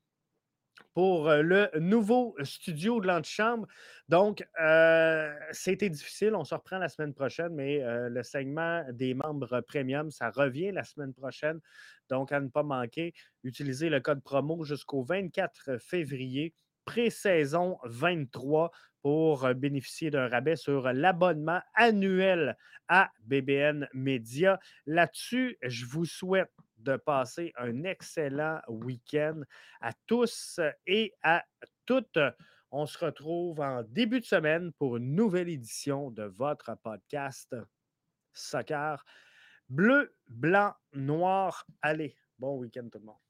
S1: pour euh, le nouveau studio de l'antichambre. Donc, euh, c'était difficile. On se reprend la semaine prochaine, mais euh, le segment des membres premium, ça revient la semaine prochaine. Donc, à ne pas manquer, utilisez le code promo jusqu'au 24 février, pré-saison 23, pour bénéficier d'un rabais sur l'abonnement annuel à BBN Media. Là-dessus, je vous souhaite de passer un excellent week-end à tous et à toutes. On se retrouve en début de semaine pour une nouvelle édition de votre podcast Soccer. Bleu, blanc, noir. Allez, bon week-end tout le monde.